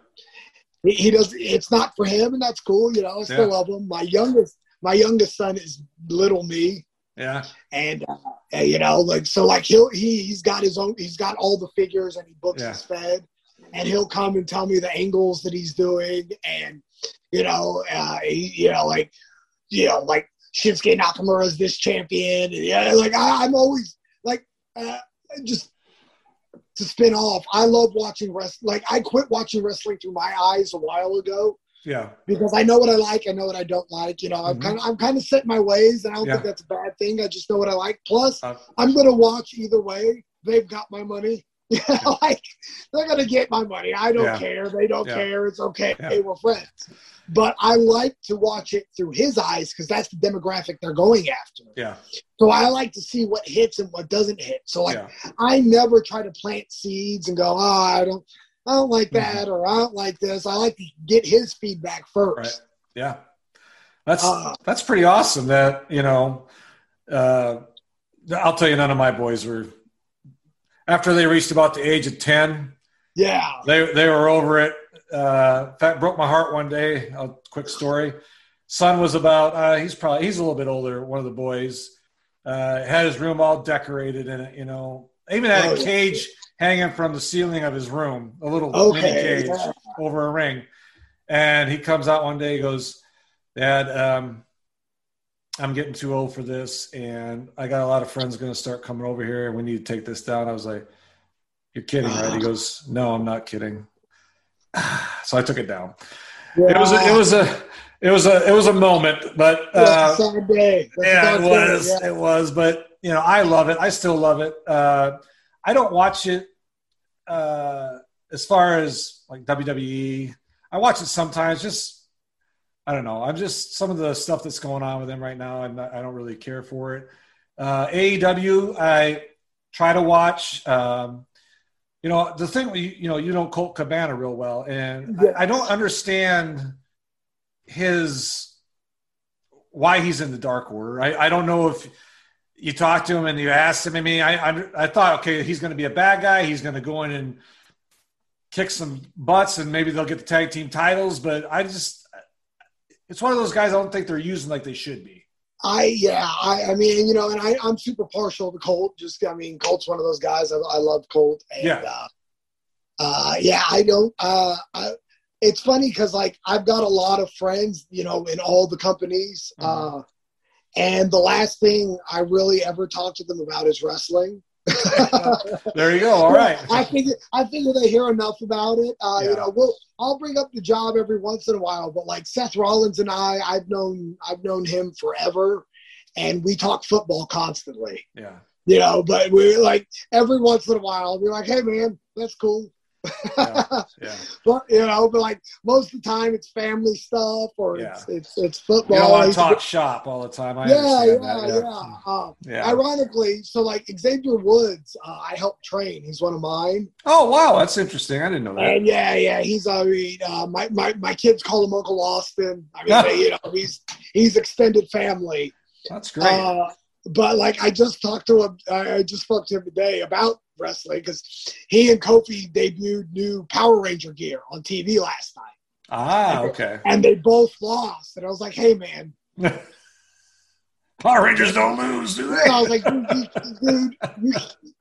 he, he does. It's not for him, and that's cool. You know, I still yeah. love him. My youngest, my youngest son is little me. Yeah. And uh, you know, like so, like he'll he he's got his own. He's got all the figures, and he books yeah. his fed, and he'll come and tell me the angles that he's doing, and you know, uh, he, you know, like you know, like Shinsuke Nakamura is this champion. And, yeah, like I, I'm always like uh, just to spin off. I love watching wrestling. Like I quit watching wrestling through my eyes a while ago. Yeah. Because I know what I like, I know what I don't like. You know, I'm mm-hmm. kind of I'm kind of set my ways, and I don't yeah. think that's a bad thing. I just know what I like. Plus, uh, I'm gonna watch either way. They've got my money. like they're gonna get my money. I don't yeah. care. They don't yeah. care. It's okay. We're friends but I like to watch it through his eyes because that's the demographic they're going after. Yeah. So I like to see what hits and what doesn't hit. So like yeah. I never try to plant seeds and go, oh, I don't, I don't like mm-hmm. that mm-hmm. or I don't like this. I like to get his feedback first. Right. Yeah. That's uh, that's pretty awesome. That you know, uh, I'll tell you, none of my boys were after they reached about the age of ten. Yeah, they they were over it uh, in fact, broke my heart one day. A quick story. Son was about, uh, he's probably, he's a little bit older, one of the boys. Uh, had his room all decorated in it, you know. Even had oh, a cage yeah. hanging from the ceiling of his room, a little okay. mini cage yeah. over a ring. And he comes out one day, he goes, Dad, um, I'm getting too old for this, and I got a lot of friends going to start coming over here. And we need to take this down. I was like, "You're kidding, right?" He goes, "No, I'm not kidding." so I took it down. Yeah. It was a, it was a it was a it was a moment, but uh, yeah, it was yeah. it was. But you know, I love it. I still love it. Uh, I don't watch it uh, as far as like WWE. I watch it sometimes. Just I don't know. I'm just some of the stuff that's going on with them right now. I'm not, I don't really care for it. Uh, AEW, I try to watch. Um, you know the thing you know you know Colt Cabana real well, and. I, I, don't understand his why he's in the Dark Order. I, I don't know if you talked to him and you asked him. I mean, I I, I thought okay, he's going to be a bad guy. He's going to go in and kick some butts, and maybe they'll get the tag team titles. But I just it's one of those guys I don't think they're using like they should be. I yeah, I, I mean, you know, and I, I'm super partial to Colt. Just I mean, Colt's one of those guys. I, I love Colt. And, yeah. Uh, uh, yeah, I don't. Uh, I it's funny because like I've got a lot of friends, you know, in all the companies. Mhm. Uh, and the last thing I really ever talk to them about is wrestling. There you go. All right. I figure I figure they hear enough about it. Uh, Yeah. You know, we'll I'll bring up the job every once in a while, but like Seth Rollins and I, I've known I've known him forever, and we talk football constantly. Yeah. You know, but we're like every once in a while, we're like, "Hey, man, that's cool." Yeah. Yeah. but you know, but like most of the time, it's family stuff or it's it's, it's football. You don't want to talk shop all the time. I yeah, yeah, yeah. Um, Yeah. Ironically, so like Xavier Woods, uh, I helped train. He's one of mine. Oh wow, that's interesting. I didn't know that. And yeah, yeah, he's I mean, uh, my my my kids call him Uncle Austin. I mean, they, you know, he's he's extended family. That's great. Uh, but like, I just talked to him. I just spoke to him today about wrestling because he and Kofi debuted new Power Ranger gear on TV last night, ah, okay. and they both lost. And I was like, hey, man. Power Rangers don't lose, do they? I was like, dude, dude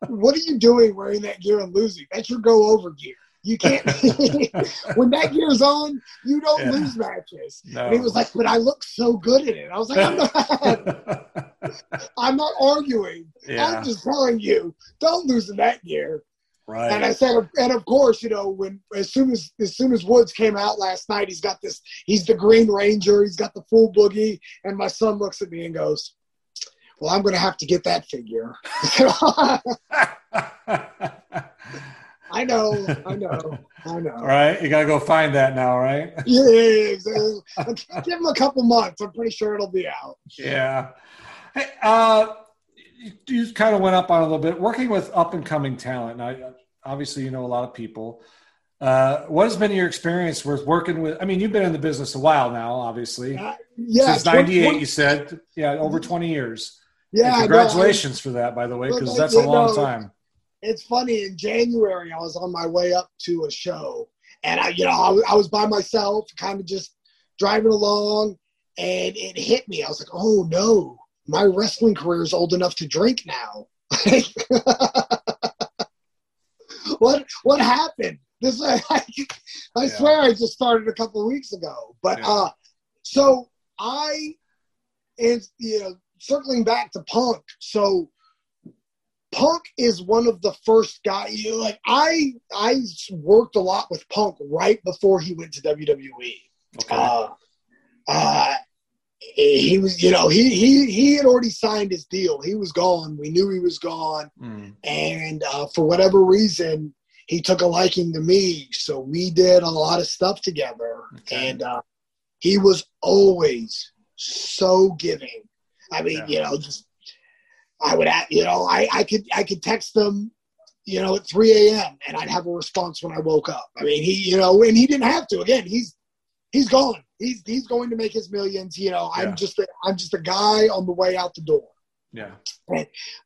what are you doing wearing that gear and losing? That's your go over gear. You can't. when that gear's on, you don't Yeah. lose matches. no. And he was like, but I look so good in it. I was like, I'm not, I'm not arguing. yeah, I'm just telling you, don't lose in that gear. Right. And I said, and of course, you know, when as soon as as soon as Woods came out last night, he's got this. He's the Green Ranger. He's got the full boogie. And my son looks at me and goes, "Well, I'm going to have to get that figure." I know, I know, I know. All right, you gotta go find that now, right? Yeah, exactly. give him a couple months. I'm pretty sure it'll be out. Yeah. Hey, uh, you, you kind of went up on a little bit. Working with up and coming talent. Now, obviously, you know a lot of people. Uh, what has been your experience with working with? I mean, you've been in the business a while now, obviously. Uh, yeah, Since '98, you said. Yeah, over 20 years. Yeah, And no, congratulations for that, by the way, because that's a long know, time. it's funny in january i was on my way up to a show and i you know i, I was by myself kind of just driving along and it hit me i was like oh no my wrestling career is old enough to drink now what what happened this i, I Yeah. swear i just started a couple of weeks ago but Yeah. uh so i and you know circling back to punk so Punk is one of the first guys. You know, like I, I worked a lot with Punk right before he went to WWE. Okay. Uh, uh, he was, you know, he he he had already signed his deal. He was gone. We knew he was gone, Mm. and uh, for whatever reason, he took a liking to me. So we did a lot of stuff together, Okay. and uh, he was always so giving. I mean, Yeah. you know, just I would, you know, I I could I could text them, you know, at 3 a.m. and I'd have a response when I woke up. I mean, he, you know, and he didn't have to. Again, he's he's gone. He's he's going to make his millions. You know, Yeah. I'm just a, I'm just a guy on the way out the door. Yeah.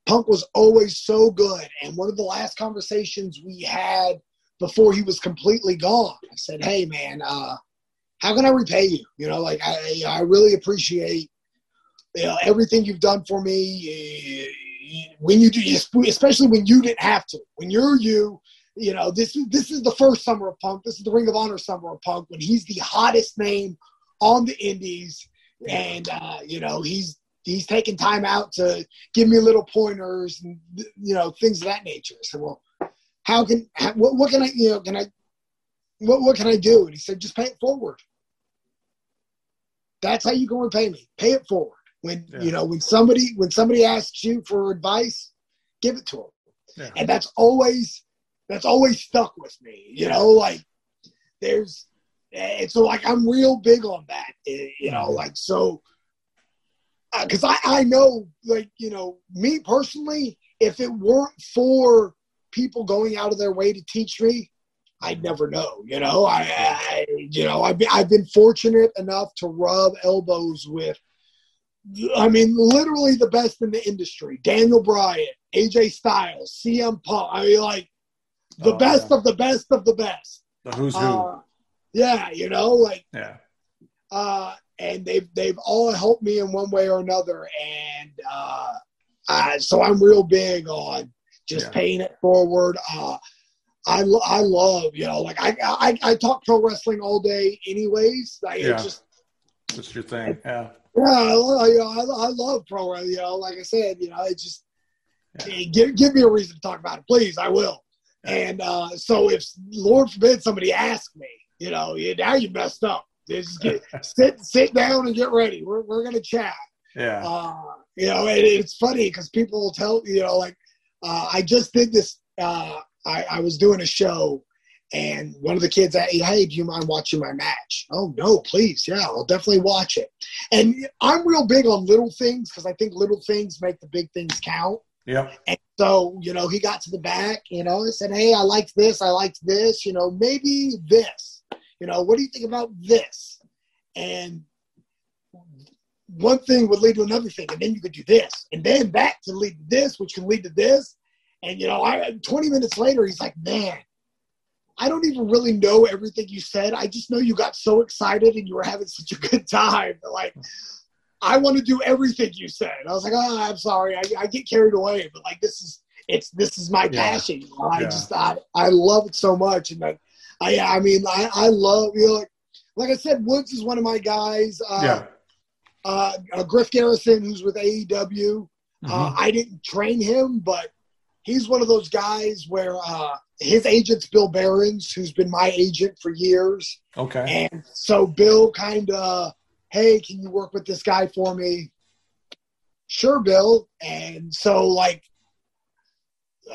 Punk was always so good. And one of the last conversations we had before he was completely gone, I said, "Hey, man, uh, how can I repay you? You know, like I, I really appreciate you know everything you've done for me. When you do, especially when you didn't have to. When you're you, you know this is this is the first summer of Punk. This is the Ring of Honor summer of Punk when he's the hottest name on the Indies, and uh, you know he's he's taking time out to give me little pointers and you know things of that nature. Said, well, how can how, what, what can I you know can I what what can I do? And he said, just pay it forward. That's how you go and pay me. Pay it forward. When Yeah. you know when somebody when somebody asks you for advice, give it to them. Yeah. And that's always that's always stuck with me. You know, like there's and so like I'm real big on that. eh, You know, Mhm. like so because I, I know, like, you know, me personally, if it weren't for people going out of their way to teach me, I'd never know. You know, I, I you know, I've been, I've been fortunate enough to rub elbows with, I mean, literally the best in the industry: Daniel Bryan, AJ Styles, CM Punk. I mean, like the Oh, best yeah. of the best of the best. The who's who. Uh, yeah, you know, like yeah. uh, and they've they've all helped me in one way or another, and uh, uh, so I'm real big on just Yeah. paying it forward. Uh, I, lo- I love, you know, like I, I, I talk pro wrestling all day anyways. Like, Yeah. just, That's your thing. Yeah. yeah, I, you know, I, I love pro wrestling, you know, like I said, you know, it just, give, give me a reason to talk about it, please. I will. And uh, so if Lord forbid somebody asks me, you know, yeah, now you messed up. Just get, sit, sit down and get ready. We're, we're going to chat. Yeah. Uh, you know, it, it's funny because people will tell you know, like uh, I just did this. Uh, I, I was doing a show, and one of the kids asked, "Hey, do you mind watching my match?" Oh no, please, yeah, I'll definitely watch it. And I'm real big on little things because I think little things make the big things count. Yep. And so, you know, he got to the back, you know, and said, Hey, I liked this, I liked this, you know, maybe this. You know, what do you think about this? And one thing would lead to another thing, and then you could do this, and then that could lead to this, which can lead to this. And you know, I 20 minutes later, he's like, Man, I don't even really know everything you said. I just know you got so excited and you were having such a good time. Like I want to do everything you said. I was like, oh, I'm sorry, I, I get carried away, but like this is it's this is my Yeah. passion. You know? I Yeah. just I, I love it so much, and I I, I mean I, I love you know like, like I said, Woods is one of my guys. Uh, Yeah. uh, uh, Griff Garrison, who's with AEW. Uh, Mhm. I didn't train him, but he's one of those guys where uh, his agent's Bill Behrens, who's been my agent for years. Okay. And so Bill kind of, hey, can you work with this guy for me? Sure, Bill. And so like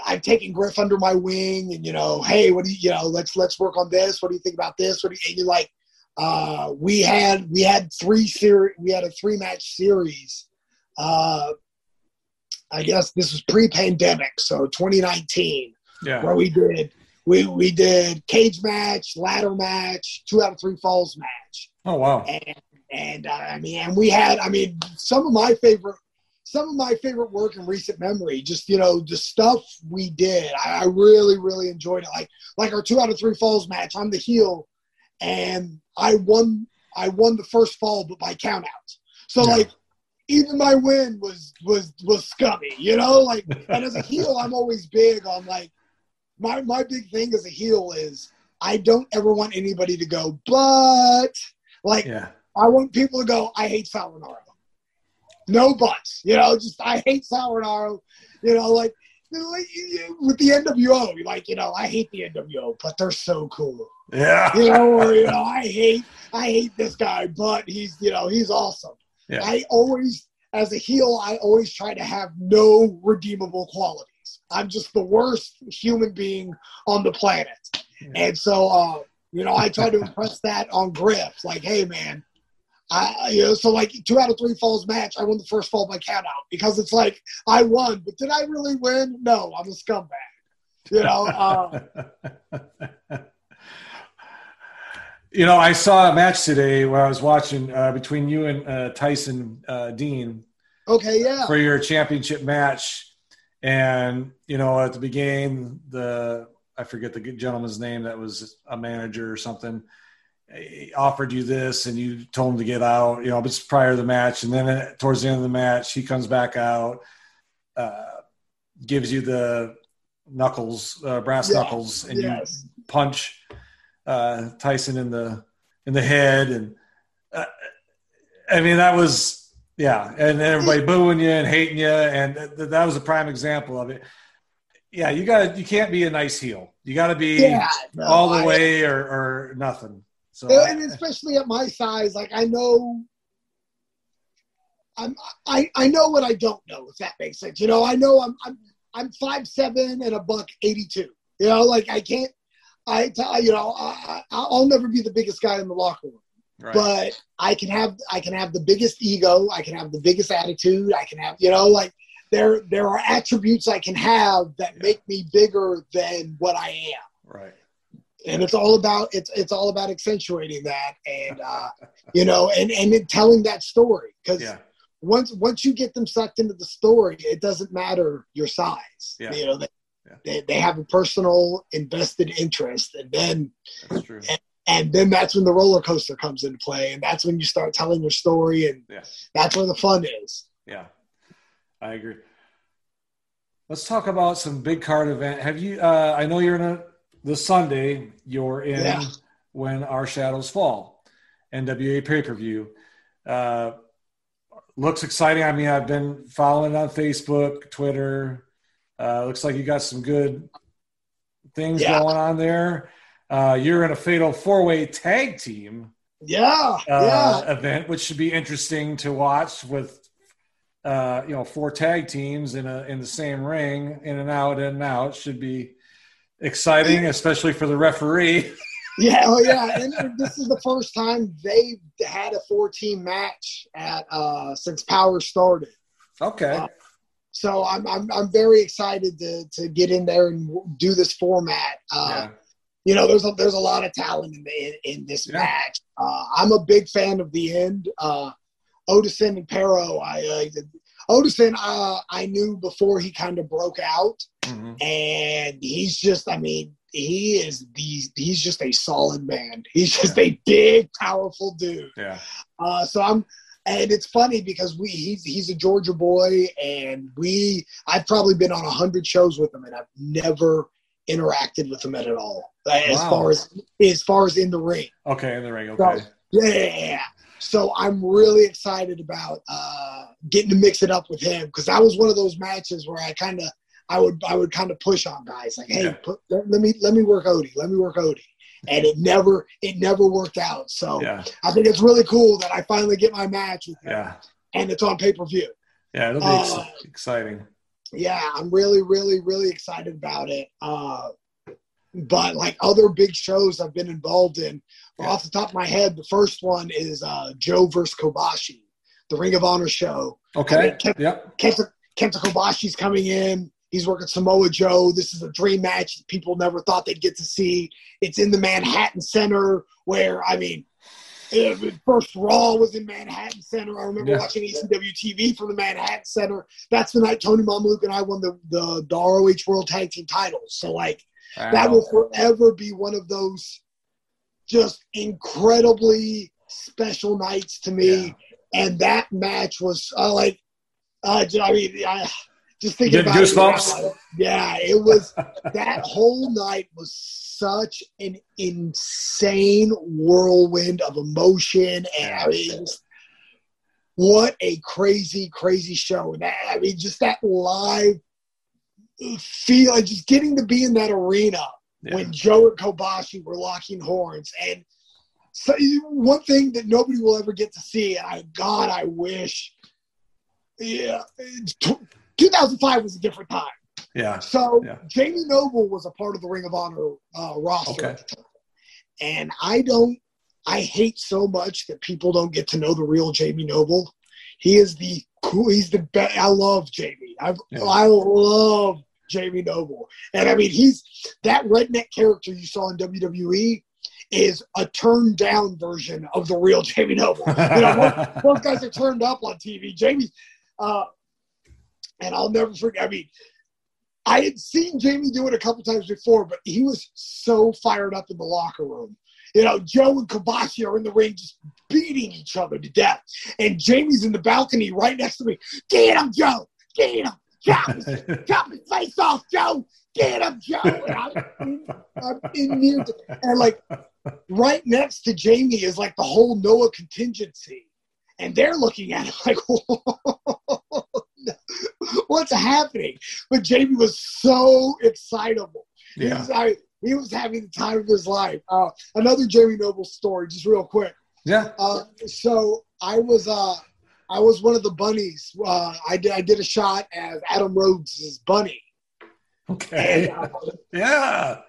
I've taken Griff under my wing and you know, hey, what do you you know, let's let's work on this. What do you think about this? What do you and you're like uh we had we had three series we had a three match series. Uh I guess this was pre pandemic, so 2019 Yeah. where we did we we did cage match, ladder match, two out of three falls match, Oh wow. and and uh, I mean, and we had I mean some of my favorite some of my favorite work in recent memory. Just you know the stuff we did, I, I really really enjoyed it. Like like our two out of three falls match, I'm the heel, and I won I won the first fall, but by count out. So Yeah. like. Even my win was was was scummy, you know. Like, and as a heel, I'm always big on like my my big thing as a heel is I don't ever want anybody to go, but like Yeah. I want people to go, I hate Sal Rinauro. No buts, you know, just I hate Sal Rinauro, you know, like with the NWO, like you know, I hate the NWO, but they're so cool, Yeah. you know, or you know, I hate I hate this guy, but he's you know he's awesome. Yeah. I always, as a heel, I always try to have no redeemable qualities. I'm just the worst human being on the planet. And so, uh, you know, I try to impress that on Griff. Like, hey, man, I, you know, so like two out of three falls match, I won the first fall by count out because it's like I won, but did I really win? No, I'm a scumbag. You know, uh, You know, I saw a match today where I was watching uh, between you and uh, Tyson uh, Dean okay, yeah, for your championship match, and you know, at the beginning, the I forget the gentleman's name that was a manager or something. He offered you this, and you told him to get out. You know, but it's prior to the match, and then uh, towards the end of the match, he comes back out, uh, gives you the knuckles, uh, brass knuckles, and you yes, punch uh, Tyson in the in the head, and uh, I mean that was yeah, and everybody booing you and hating you, and th- that was a prime example of it. Yeah, you got to you can't be a nice heel. You got to be yeah, no, all the I- way or, or nothing. So and especially at my size, like I know, I'm I I know what I don't know. If that makes sense, you know, I know I'm I'm I'm five seven and a buck eighty two. You know, like I can't. I you know I, I- I'll never be the biggest guy in the locker room, right. but I can have I can have the biggest ego. I can have the biggest attitude. I can have you know like there there are attributes I can have that make me bigger than what I am right. And it's all about it's it's all about accentuating that and uh you know and and then telling that story because Yeah, once once you get them sucked into the story it doesn't matter your size Yeah. you know they, Yeah. they they have a personal invested interest and then that's true. and then that's when the roller coaster comes into play and that's when you start telling your story and that's where the fun is Yeah, I agree. Let's talk about some big card event. Have you? Uh, I know you're in a this Sunday, you're in Yeah. when our shadows fall, NWA pay per view. Uh, looks exciting. I mean, I've been following on Facebook, Twitter. Uh, looks like you got some good things Yeah. going on there. Uh, you're in a fatal four way tag team Yeah, uh, yeah, event, which should be interesting to watch with uh, you know four tag teams in a in the same ring, in and out, in and out. Should be exciting, especially for the referee. yeah, oh yeah. And this is the first time they've had a four-team match at uh, since Power started. Okay. Uh, So I'm I'm I'm very excited to to get in there and do this format. Uh, yeah. You know, there's a, there's a lot of talent in the, in, in this Yeah. match. Uh, I'm a big fan of the end. Uh, Odinson and Parrow. I uh, Odinson. Uh, I knew before he kind of broke out, Mhm. and he's just. I mean, he is the. He's just a solid man. He's just a big, powerful dude. Yeah. Uh, so I'm, and it's funny because we he's he's a Georgia boy, and we I've probably been on a hundred shows with him, and I've never interacted with him at all. As Wow. far as as far as in the ring, Okay. In the ring. So- Okay. yeah. So I'm really excited about uh, getting to mix it up with him because that was one of those matches where I kind of I would I would kind of push on guys like, hey, Yeah. put, let, me let me work Odie, let me work Odie, and it never it never worked out. So Yeah. I think it's really cool that I finally get my match with him, Yeah. and it's on pay per view. Yeah. It'll be ex- Uh, exciting. Yeah, I'm really, really, really excited about it. Uh, but like other big shows I've been involved in, Yeah. off the top of my head, the first one is uh, Joe versus Kobashi, the Ring of Honor show. Okay. Kenta- Yep. Kenta, Kenta Kobashi's coming in. He's working Samoa Joe. This is a dream match people never thought they'd get to see. It's in the Manhattan Center, where I mean, first Raw was in Manhattan Center. I remember Yeah. watching ECW TV from the Manhattan Center. That's the night Tony Mamaluke and I won the, the the ROH World Tag Team titles. So like that will forever be one of those just incredibly special nights to me. Yeah. And that match was uh, like, uh, I mean, I, just thinking about goosebumps? it. Yeah, it was that whole night was such an insane whirlwind of emotion, and I mean, what a crazy, crazy show! And I mean, just that live feel, just getting to be in that arena Yeah. when Joe and Kobashi were locking horns. And so, one thing that nobody will ever get to see, and I, God, I wish, yeah, 2005 was a different time. Yeah. So Yeah. Jamie Noble was a part of the Ring of Honor uh, roster Okay. at the time. And I don't, I hate so much that people don't get to know the real Jamie Noble. He is the cool, he's the best. I love Jamie. I, Yeah. I love Jamie Noble. And I mean, he's that redneck character you saw in WWE is a turned down version of the real Jamie Noble. You know, most, most guys are turned up on TV. Jamie, uh, and I'll never forget. I mean, I had seen Jamie do it a couple times before, but he was so fired up in the locker room. You know, Joe and Kobashi are in the ring just beating each other to death. And Jamie's in the balcony right next to me. Get him, Joe! Get him! Chop his, chop his face off, Joe! Get him, Joe! And I'm in, I'm in near, and like right next to Jamie is like the whole Noah contingency. And they're looking at him like, what's happening? But Jamie was so excitable. He, yeah. was, I, he was having the time of his life. Uh, another Jamie Noble story, just real quick. Yeah. Uh, so I was uh, I was one of the bunnies. Uh, I did I did a shot as Adam Rose's bunny, Okay. and, uh, Yeah.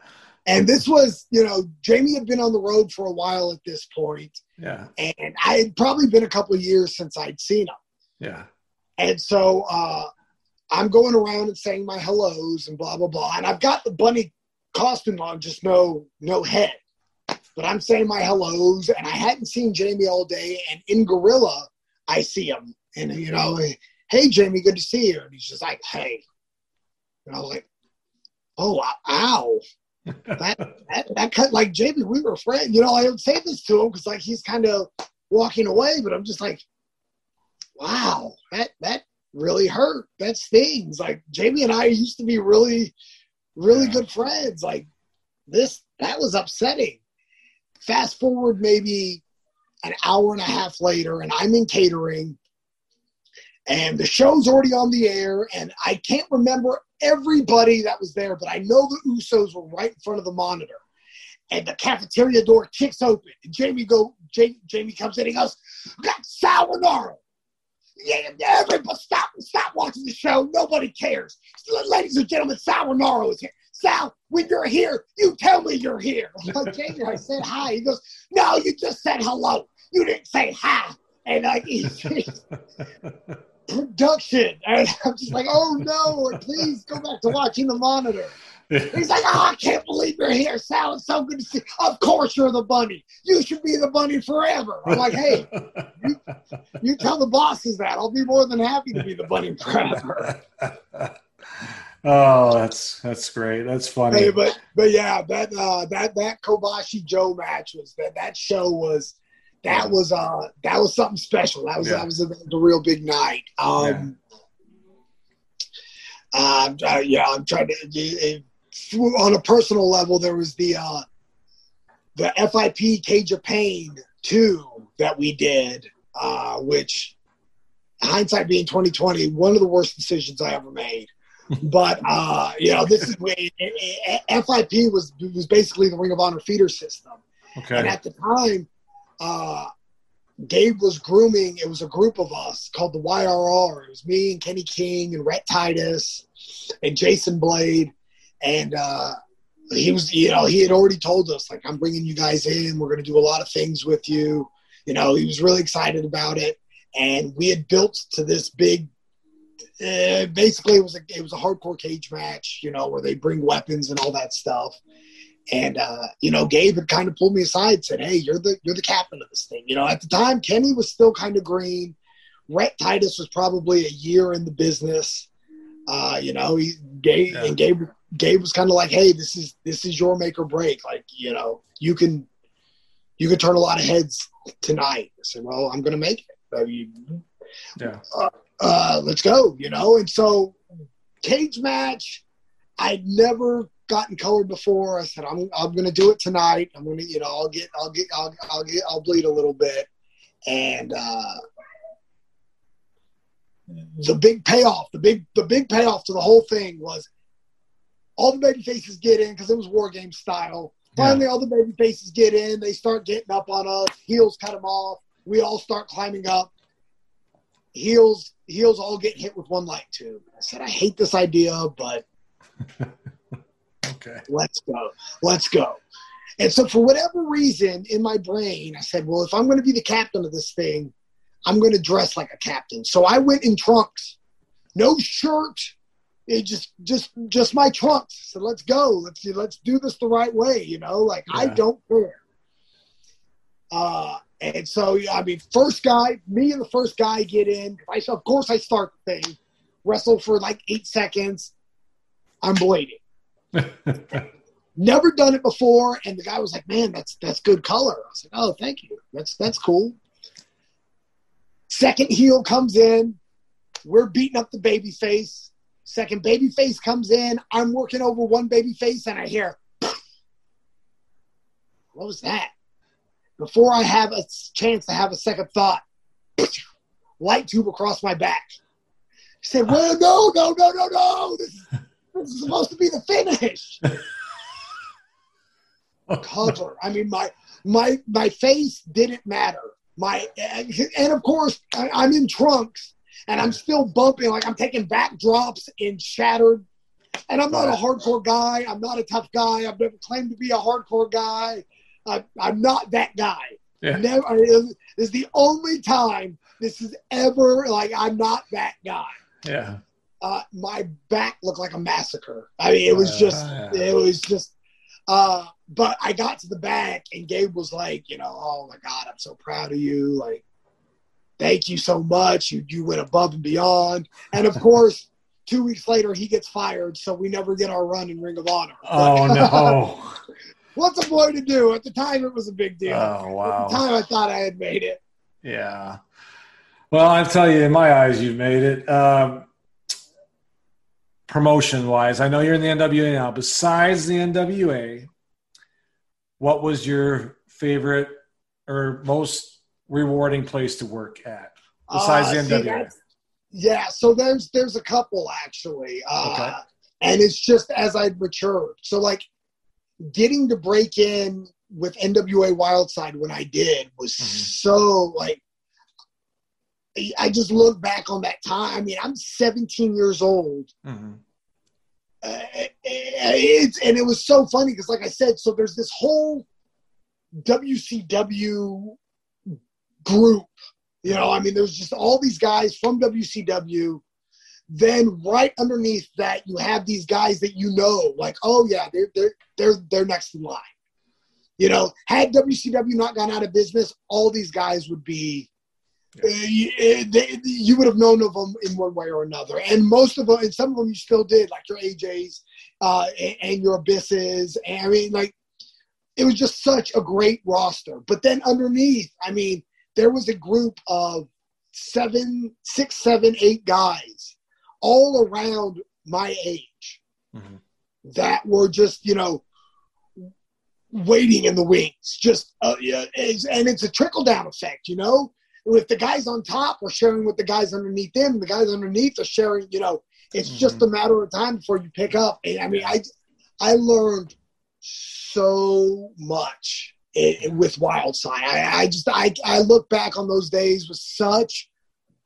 and this was you know Jamie had been on the road for a while at this point, Yeah. and I had probably been a couple of years since I'd seen him. Yeah. And so uh, I'm going around and saying my hellos and blah blah blah. And I've got the bunny costume on, just no no head. But I'm saying my hellos, and I hadn't seen Jamie all day. And in Gorilla, I see him, and you know, hey Jamie, good to see you. And he's just like, hey, and I was like, oh, ow. that that that cut like Jamie, we were friends. You know, I don't say this to him because like he's kind of walking away, but I'm just like, wow, that that really hurt. That stings. Like Jamie and I used to be really, really Yeah. good friends. Like this that was upsetting. Fast forward maybe an hour and a half later, and I'm in catering, and the show's already on the air, and I can't remember everybody that was there, but I know the Usos were right in front of the monitor. And the cafeteria door kicks open, and Jamie go. Jamie, Jamie comes in. He goes, "Got Sal Rinauro." Yeah, everybody stop, stop watching the show. Nobody cares. Ladies and gentlemen, Sal Rinauro is here. Sal, when you're here, you tell me you're here. I'm I said hi. He goes, No, you just said hello. You didn't say hi. And like, production. And I'm just like, oh no, please go back to watching the monitor. He's like, oh, I can't believe you're here, Sal. It's so good to see. Of course you're the bunny. You should be the bunny forever. I'm like, hey, you, you tell the bosses that. I'll be more than happy to be the bunny forever. oh, that's that's great. That's funny. Hey, but but yeah, that uh, that that Kobashi Joe match was that that show was that was uh that was something special. That was yeah. that was a, a, real big night. Um, yeah. Uh, yeah, I'm trying to. on a personal level, there was the uh, the FIP Cage of Pain two that we did, uh, which hindsight being 2020, one of the worst decisions I ever made. But uh, you know, this is way FIP was was basically the Ring of Honor feeder system, okay. and at the time uh, Gabe was grooming. It was a group of us called the YRR. It was me and Kenny King and Rhett Titus and Jason Blade. And uh, he was, you know, he had already told us, like, I'm bringing you guys in. We're going to do a lot of things with you. You know, he was really excited about it. And we had built to this big, uh, basically, it was a it was a hardcore cage match, you know, where they bring weapons and all that stuff. And uh, you know, Gabe had kind of pulled me aside, and said, "Hey, you're the you're the captain of this thing." You know, at the time, Kenny was still kind of green. Rhett Titus was probably a year in the business. Uh, you know, he Gabe yeah. and Gabe Gabe was kind of like, "Hey, this is this is your make or break. Like, you know, you can you can turn a lot of heads tonight." I said, "Well, I'm going to make it." Yeah. Uh, uh, let's go. You know, and so cage match. I'd never gotten colored before. I said, I'm, I'm going to do it tonight. I'm going to, you know, I'll get, I'll get, I'll, I'll get, I'll bleed a little bit. And, uh, the big payoff, the big, the big payoff to the whole thing was all the baby faces get in because it was war game style. Finally, yeah. all the baby faces get in. They start getting up on us. Heels cut them off. We all start climbing up. Heels, heels all get hit with one light tube. I said, I hate this idea, but Okay. Let's go. Let's go. And so, for whatever reason in my brain, I said, well, if I'm going to be the captain of this thing, I'm going to dress like a captain. So I went in trunks, no shirt, it just just just my trunks. So let's go. Let's let's do this the right way. You know, like yeah. I don't care. Uh, and so I mean, first guy, me and the first guy get in. I of course I start the thing, wrestle for like eight seconds. I'm bleeding. Never done it before, and the guy was like, "Man, that's that's good color." I was like, "Oh, thank you. That's that's cool." Second heel comes in. We're beating up the baby face. Second baby face comes in. I'm working over one baby face, and I hear, "What was that?" Before I have a chance to have a second thought, light tube across my back. He said, "Well, no, no, no, no, no. This, this is supposed to be the finish. Cover. I mean, my my my face didn't matter. My and of course I, I'm in trunks and I'm still bumping like I'm taking back drops in shattered. And I'm not a hardcore guy. I'm not a tough guy. I've never claimed to be a hardcore guy. I, I'm not that guy. Yeah. Never. This is the only time this is ever like I'm not that guy. Yeah uh, my back looked like a massacre. I mean, it was just, uh, it was just, uh, but I got to the back and Gabe was like, you know, oh my God, I'm so proud of you. Like, thank you so much. You, you went above and beyond. And of course, two weeks later, he gets fired. So we never get our run in Ring of Honor. Oh, no. what's a boy to do? At the time, it was a big deal. Oh, wow. At the time, I thought I had made it. Yeah. Well, I'll tell you, in my eyes, you've made it. Um, promotion wise? I know you're in the NWA now. Besides the NWA, what was your favorite or most rewarding place to work at besides Uh, the NWA? that's- Yeah, so there's there's a couple actually, uh, Okay. and it's just as I matured. So like getting to break in with NWA Wildside when I did was Mhm. so like I- just look back on that time. I mean, I'm 17 years old. Mhm. Uh, it's and it was so funny because, like I said, so there's this whole WCW group. You know, I mean, there's just all these guys from WCW. Then right underneath that, you have these guys that you know, like, oh yeah, they're they're they're they're next in line. You know, had WCW not gone out of business, all these guys would be. Uh, you, uh, they, you would have known of them in one way or another, and most of them, and some of them you still did, like your AJ's uh, and, and your Abysses. And I mean, like, it was just such a great roster. But then underneath, I mean, there was a group of seven, six, seven, eight guys all around my age Mhm. that were just, you know, waiting in the wings. Just, uh, yeah, it's, and it's a trickle down effect, you know? If the guys on top are sharing with the guys underneath them, the guys underneath are sharing, you know, it's just a matter of time before you pick up. And I mean, I, I learned so much i with Wildside. I, I just, I, I look back on those days with such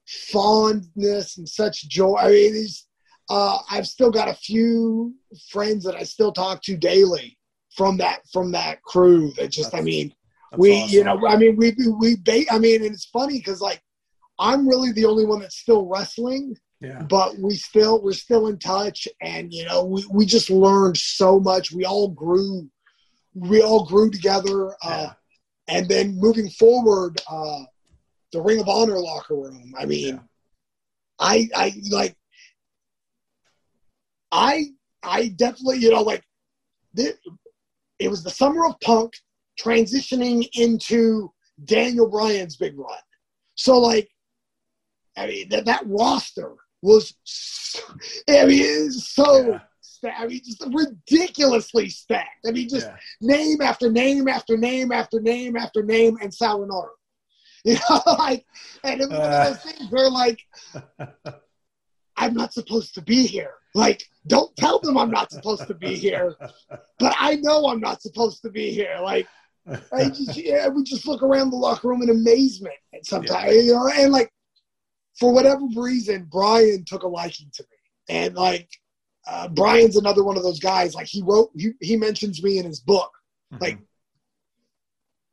fondness and such joy. I mean, it's, uh, I've still got a few friends that I still talk to daily from that from that crew. That just, I mean, we, awesome. you know, I mean, we we ba- I mean, and it's funny because like I'm really the only one that's still wrestling, yeah, but we still we're still in touch, and you know, we we just learned so much. We all grew, we all grew together, uh, Yeah. and then moving forward, uh, the Ring of Honor locker room. I mean, Yeah. I I like I I definitely you know like it, it was the summer of Punk transitioning into Daniel Bryan's big run. So like I mean that that roster was so, I mean so Yeah. I mean just ridiculously stacked. I mean just Yeah. name after name after name after name after name and Sal Rinauro. You know, like, and it was one of those things where, like, I'm not supposed to be here. Like, don't tell them I'm not supposed to be here, but I know I'm not supposed to be here. Like, I just, yeah, we just look around the locker room in amazement and sometimes, you know, and like, for whatever reason, Brian took a liking to me. And like, uh, Brian's another one of those guys, like, he wrote, he, he mentions me in his book. like,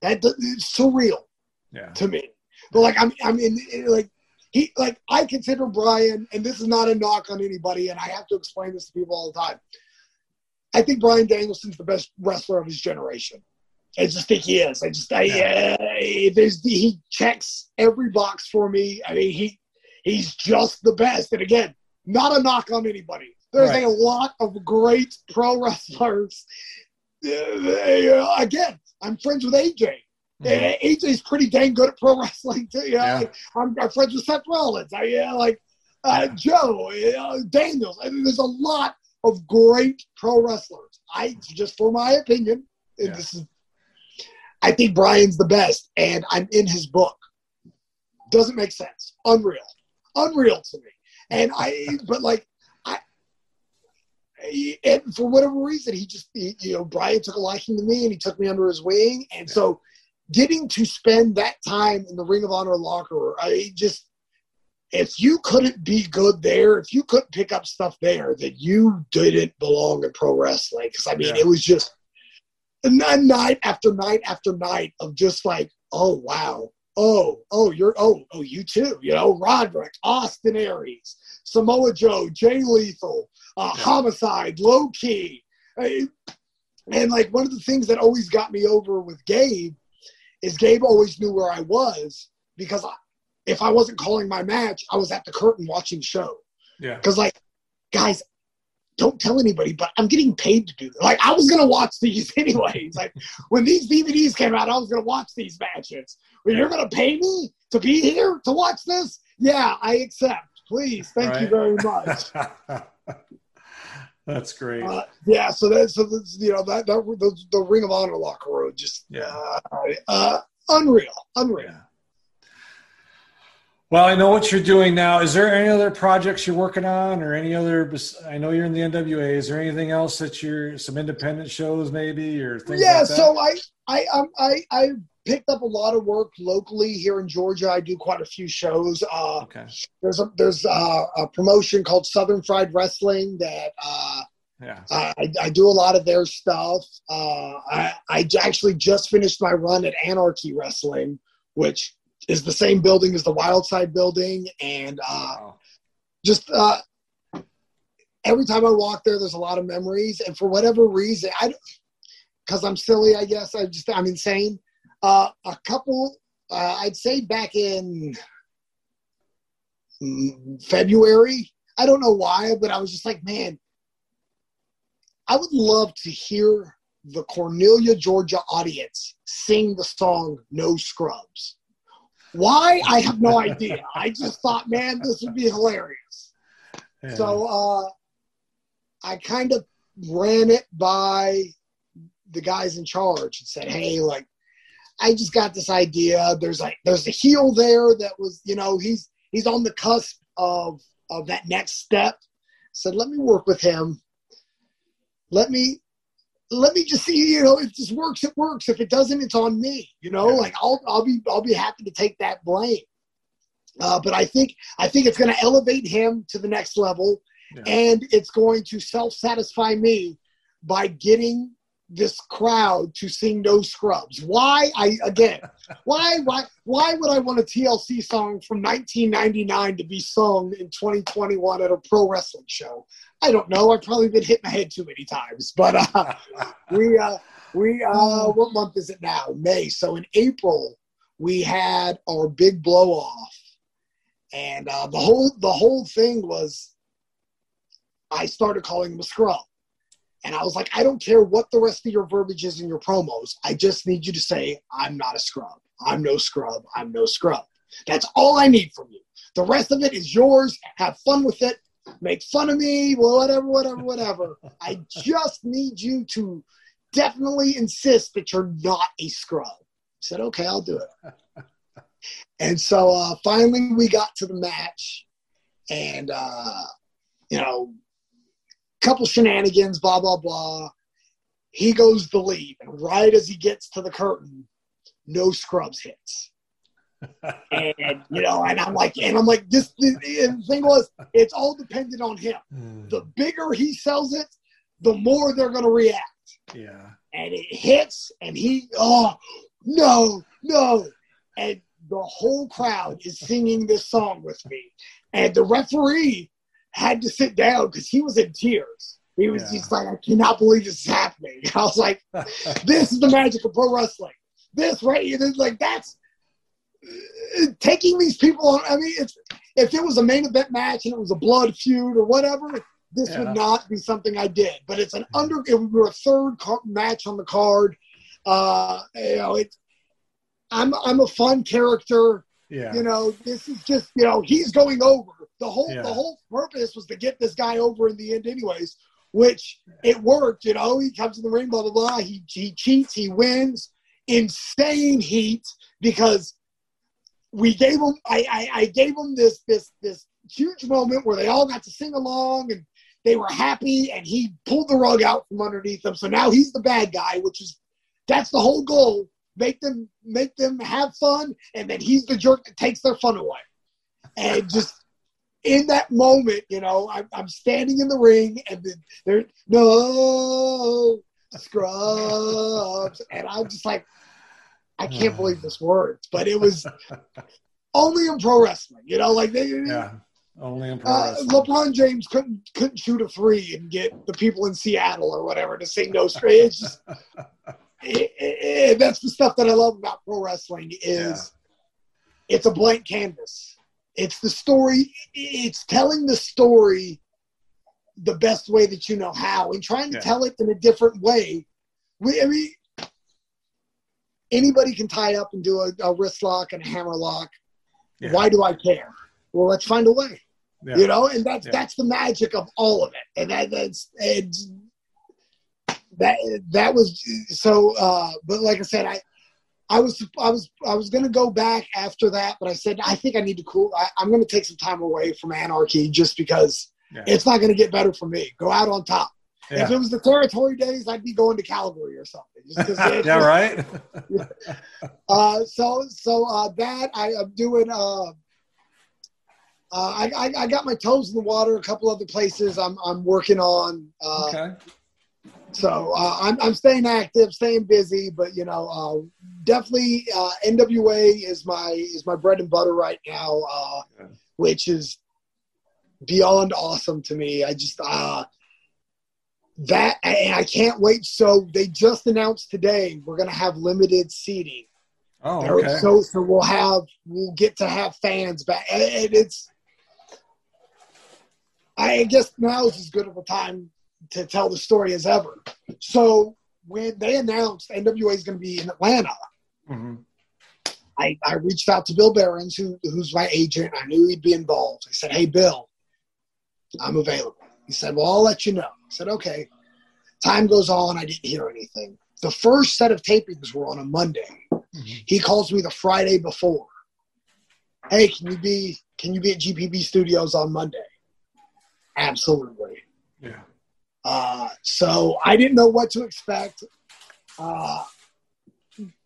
That it's surreal yeah, to me. But like I'm I'm in like he like I consider Brian, and this is not a knock on anybody, and I have to explain this to people all the time. I think Brian Danielson's the best wrestler of his generation. I just think he is. I just I Yeah. uh, there's he checks every box for me. I mean he he's just the best. And again, not a knock on anybody. There's Right. a lot of great pro wrestlers. Uh, again, I'm friends with AJ. Mhm. Yeah, AJ's pretty dang good at pro wrestling too. You know, Yeah. I'm, I'm friends with Seth Rollins. I yeah, like uh, Joe uh, Daniels. I mean, there's a lot of great pro wrestlers. I just for my opinion, and Yeah. this is, I think Brian's the best, and I'm in his book. Doesn't make sense. Unreal, unreal to me. And I, but like I. And for whatever reason, he just, he, you know, Brian took a liking to me and he took me under his wing. And so getting to spend that time in the Ring of Honor locker, I just, if you couldn't be good there, if you couldn't pick up stuff there, then you didn't belong in pro wrestling. Because I mean, Yeah. it was just night after night after night of just like, oh wow, oh oh you're oh oh you too, you know, Roderick, Austin Aries, Samoa Joe, Jay Lethal, uh, Yeah. Homicide, Low Ki, I- and like one of the things that always got me over with Gabe is Gabe always knew where I was because I, if I wasn't calling my match, I was at the curtain watching show. yeah, Because like, guys, don't tell anybody, but I'm getting paid to do this. Like I was gonna watch these anyways. Like when these DVDs came out, I was gonna watch these matches. Well, you're gonna pay me to be here to watch this? Yeah, I accept. Please, thank you very much. That's great. Uh, yeah, so that's so that's, you know that, that the, the Ring of Honor locker room just Yeah. uh, uh, unreal, unreal. Yeah. Well, I know what you're doing now. Is there any other projects you're working on, or any other? I know you're in the NWA. Is there anything else that you're some independent shows, maybe, or things yeah, like that? so I I um, I I picked up a lot of work locally here in Georgia. I do quite a few shows. Uh, okay. there's a there's a, a promotion called Southern Fried Wrestling that uh, Yeah. I, I do a lot of their stuff. Uh, I, I actually just finished my run at Anarchy Wrestling, which is the same building as the Wildside building, and uh, Wow. just uh, every time I walk there, there's a lot of memories. And for whatever reason, I because I'm silly, I guess I just I'm insane. Uh, a couple, uh, I'd say back in February. I don't know why, but I was just like, man, I would love to hear the Cornelia, Georgia audience sing the song "No Scrubs." Why? I have no idea. I just thought, man, this would be hilarious. Yeah. So uh, I kind of ran it by the guys in charge and said, "Hey, like, I just got this idea. There's like, there's a heel there that was, you know, he's he's on the cusp of of that next step. Said, let me work with him. Let me." Let me just see, you know, if this works, it works. If it doesn't, it's on me. You know, Yeah. like I'll, I'll be, I'll be happy to take that blame. Uh, but I think, I think it's going to elevate him to the next level Yeah. and it's going to self-satisfy me by getting this crowd to sing no scrubs? Why i again why why why would i want a tlc song from 1999 to be sung in 2021 at a pro wrestling show? I don't know. I've probably been hit my head too many times but uh we uh we uh what month is it now? May. So in april we had our big blow off and uh the whole the whole thing was I started calling him a scrub. And I was like, I don't care what the rest of your verbiage is in your promos. I just need you to say, I'm not a scrub. I'm no scrub. I'm no scrub. That's all I need from you. The rest of it is yours. Have fun with it. Make fun of me, whatever, whatever, whatever. I just need you to definitely insist that you're not a scrub. I said, okay, I'll do it. and so uh, finally we got to the match. And, uh, you know, couple shenanigans, blah blah blah. He goes to leave, and right as he gets to the curtain, no scrubs hits. and you know, and I'm like, and I'm like, this. The, the thing was, it's all dependent on him. Mm, The bigger he sells it, the more they're going to react. yeah. And it hits, and he, oh no, no, and the whole crowd is singing this song with me, and the referee had to sit down because he was in tears. He was Yeah. just like, I cannot believe this is happening. I was like, this is the magic of pro wrestling. This right here, this- like that's uh, taking these people on. I mean, it's if it was a main event match and it was a blood feud or whatever, this Yeah. would not be something I did. But it's an under. It would be a third car- match on the card. Uh, you know, it. I'm I'm a fun character yeah. you know this is just you know he's going over the whole Yeah. the whole purpose was to get this guy over in the end anyways which it worked you know he comes in the ring blah blah blah. He, he cheats he wins. Insane heat because we gave him I, I i gave him this this this huge moment where they all got to sing along and they were happy and he pulled the rug out from underneath them so now he's the bad guy which is that's the whole goal. Make them make them have fun and then he's the jerk that takes their fun away. And just in that moment you know i'm, I'm standing in the ring and then there no scrubs and i'm just like i can't believe this works but it was only in pro wrestling you know like they Yeah. Only in pro uh. LeBron James couldn't couldn't shoot a three and get the people in Seattle or whatever to sing no straight. It's just it, it- it- that's the stuff that I love about pro wrestling is it's a blank canvas. It's the story. It's telling the story the best way that you know how, and trying to Yeah. tell it in a different way. We, I mean, anybody can tie up and do a, a wrist lock and a hammer lock. Yeah. Why do I care? Well, let's find a way. Yeah. You know, and that's that's the magic of all of it. And that that's and that that was so uh but like I said, I I was I was I was gonna go back after that, but I said I think I need to cool. I, am gonna take some time away from Anarchy just because yeah. it's not gonna get better for me. Go out on top. Yeah. If it was the territory days, I'd be going to Calgary or something. yeah, right. uh, so so uh, that I am doing. Uh, uh, I, I, got my toes in the water. A couple other places I'm I'm working on. Uh, okay. So uh, I'm I'm staying active, staying busy, but you know, uh, definitely uh, NWA is my is my bread and butter right now, uh, yeah. which is beyond awesome to me. I just uh, that and I can't wait. So they just announced today we're gonna have limited seating. Oh, okay. So so we'll have we'll get to have fans back, and it's. I guess now is as good of a time to tell the story as ever. So when they announced NWA is going to be in Atlanta, mm-hmm. I, I reached out to Bill Behrens, who, who's my agent. I knew he'd be involved. I said, "Hey, Bill, I'm available." He said, "Well, I'll let you know." I said, "Okay." Time goes on. I didn't hear anything. The first set of tapings were on a Monday. Mm-hmm. He calls me the Friday before. Hey, can you be can you be at GPB Studios on Monday? Absolutely. Yeah. Uh, so I didn't know what to expect. Uh,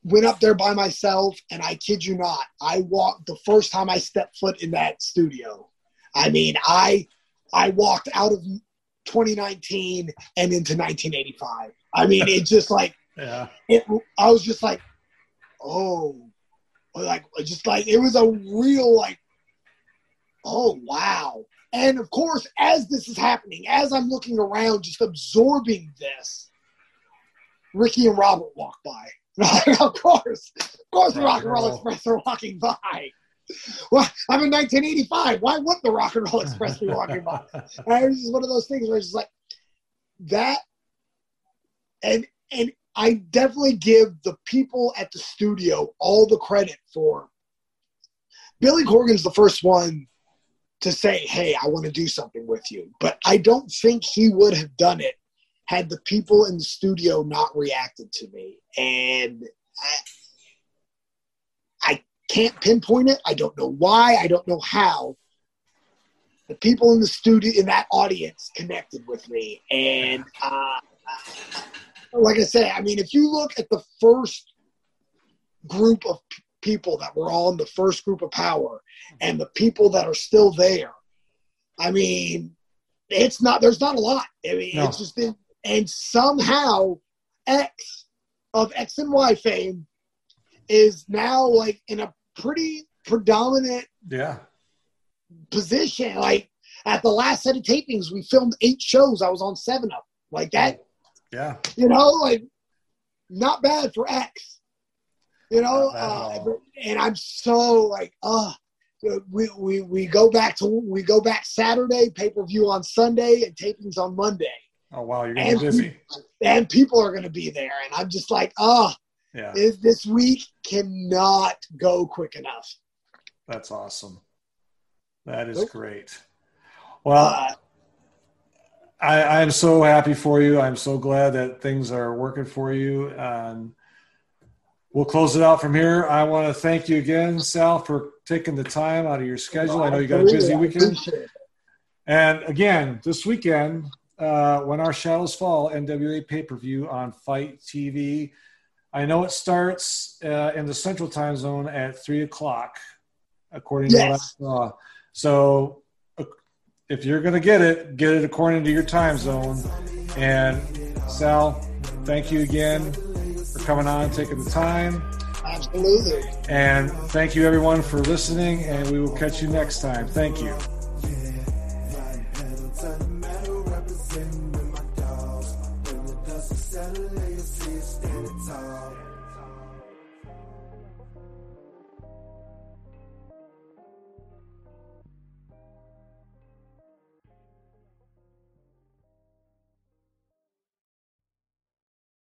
went up there by myself, and I kid you not, I walked the first time I stepped foot in that studio. I mean, I I walked out of 2019 and into 1985. I mean, it just like yeah. It, I was just like, oh, like just like it was a real like, oh wow. And of course, as this is happening, as I'm looking around, just absorbing this, Ricky and Robert walk by. of course, of course, the Rock and Roll Express are walking by. Well, I'm in 1985. Why wouldn't the Rock and Roll Express be walking by? And it was just one of those things where it's just like that, and and I definitely give the people at the studio all the credit for. Billy Corgan's the first one to say, hey, I want to do something with you. But I don't think he would have done it had the people in the studio not reacted to me. And I, I can't pinpoint it. I don't know why. I don't know how. The people in the studio, in that audience, connected with me. And uh, like I say, I mean, if you look at the first group of people that were on the first group of power and the people that are still there. I mean, it's not, there's not a lot. I mean, no. it's just been, and somehow X of X and Y fame is now like in a pretty predominant yeah position. Like at the last set of tapings, we filmed eight shows. I was on seven of them. Like that. Yeah. You know, like not bad for X you know, uh, and I'm so like, oh, we, we, we go back to, we go back Saturday, pay per view on Sunday, and tapings on Monday. Oh, wow, you're going to be busy. And people are going to be there. And I'm just like, oh, yeah. This, week cannot go quick enough. That's awesome. That is great. Well, uh, I, I'm so happy for you. I'm so glad that things are working for you. And we'll close it out from here. I want to thank you again, Sal, for taking the time out of your schedule. I know you got a busy weekend. And again, this weekend, uh, when our shadows fall, NWA pay per view on FITE TV. I know it starts uh, in the Central Time Zone at three o'clock, according yes. to what I saw. So, uh, if you're going to get it, get it according to your time zone. And Sal, thank you again coming on, taking the time. Absolutely. And thank you, everyone, for listening, and we will catch you next time. Thank you.